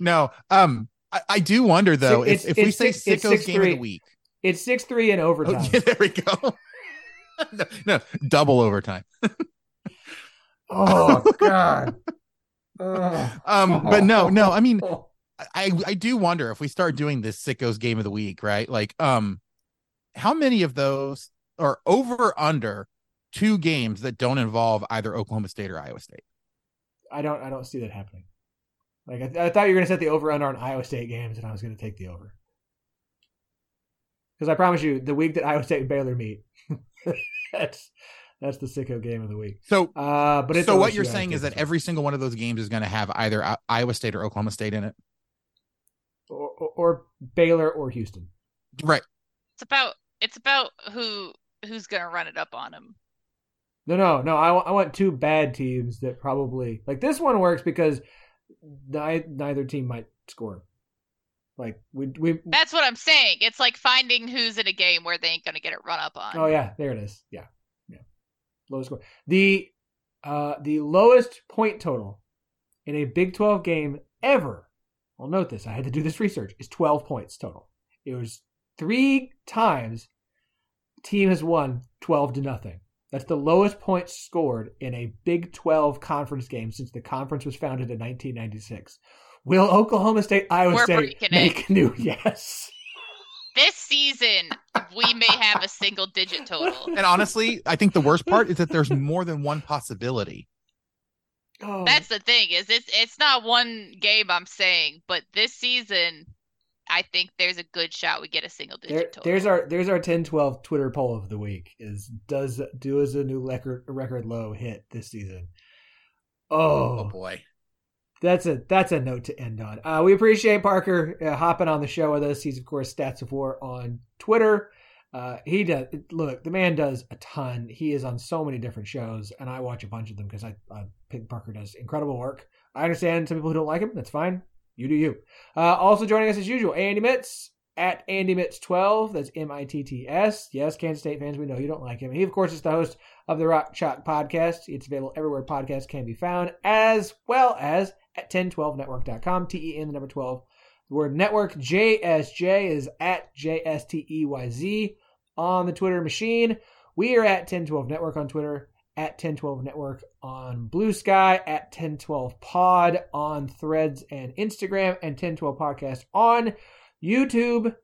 no, um, I, I do wonder though It's- if, if we it's say six- it's Sicko's game of the week. It's six three in Oh, overtime. yeah, there we go. no, no, double overtime. Oh God. Um, but no, no. I mean, I I do wonder if we start doing this sickos game of the week, right? Like, um, how many of those are over or under two games that don't involve either Oklahoma State or Iowa State? I don't I don't see that happening. Like I, I thought you were gonna set the over under on Iowa State games, and I was gonna take the over. Because I promise you, the week that Iowa State and Baylor meet, that's that's the sicko game of the week. So, Uh, but it's so what you're Iowa saying State is that every single one of those games is going to have either I- Iowa State or Oklahoma State in it, or, or, or Baylor or Houston. right? It's about it's about who who's gonna run it up on him. No, no, no. I, I want two bad teams that probably like this one works because ni- neither team might score. Like we we. That's what I'm saying. It's like finding who's in a game where they ain't gonna get it run up on. Oh yeah, there it is. Yeah, yeah. Lowest score. The uh the lowest point total in a Big Twelve game ever. Well, note this. I had to do this research. Is twelve points total. It was three times. Team has won twelve to nothing. That's the lowest points scored in a Big 12 conference game since the conference was founded in 1996. Will Oklahoma State, Iowa We're State breaking it. make new? Yes. This season we may have a single digit total. And honestly, I think the worst part is that there's more than one possibility. Oh, That's the thing is it's it's not one game I'm saying, but this season I think there's a good shot we get a single digit there, total. there's our there's our 10-12 Twitter poll of the week. Is does do as a new record record low hit this season? Oh, Oh, boy. that's a that's a note to end on. Uh, we appreciate Parker uh, hopping on the show with us. He's of course StatsOWar on Twitter. Uh, he does look. The man does a ton. He is on so many different shows, and I watch a bunch of them because I, I think Parker does incredible work. I understand some people who don't like him. That's fine. You do you. Uh, also joining us as usual, Andy Mitts at Andy Mitts twelve. That's M I T T S. Yes, Kansas State fans, we know you don't like him. He of course is the host of the Rock Chalk podcast. It's available everywhere podcasts can be found, as well as at Ten12Network.com. T E N the number twelve. The word network JSJ is at J S T E Y Z on the Twitter machine. We are at Ten12 Network on Twitter, at Ten12 Network on Blue Sky, at 1012 Pod on Threads and Instagram, and 1012 Podcast on YouTube.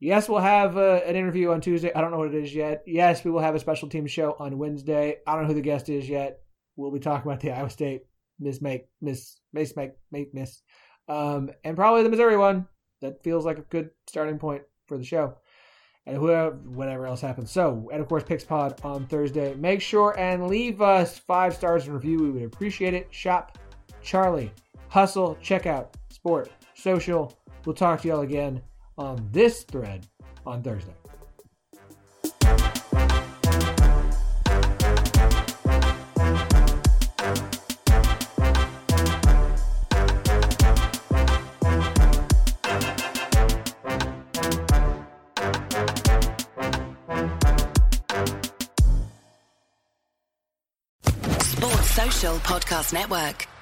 Yes, we'll have uh, an interview on Tuesday. I don't know what it is yet. Yes, we will have a special team show on Wednesday. I don't know who the guest is yet. We'll be talking about the Iowa State Miss Make Miss Miss Make Make Miss, um, and probably the Missouri one. That feels like a good starting point for the show and whoever, whatever else happens. So, and of course, Picks Pod on Thursday. Make sure and leave us five stars and review. We would appreciate it. Shop, Charlie, hustle, check out, sport, social. We'll talk to y'all again on this thread on Thursday. Podcast Network.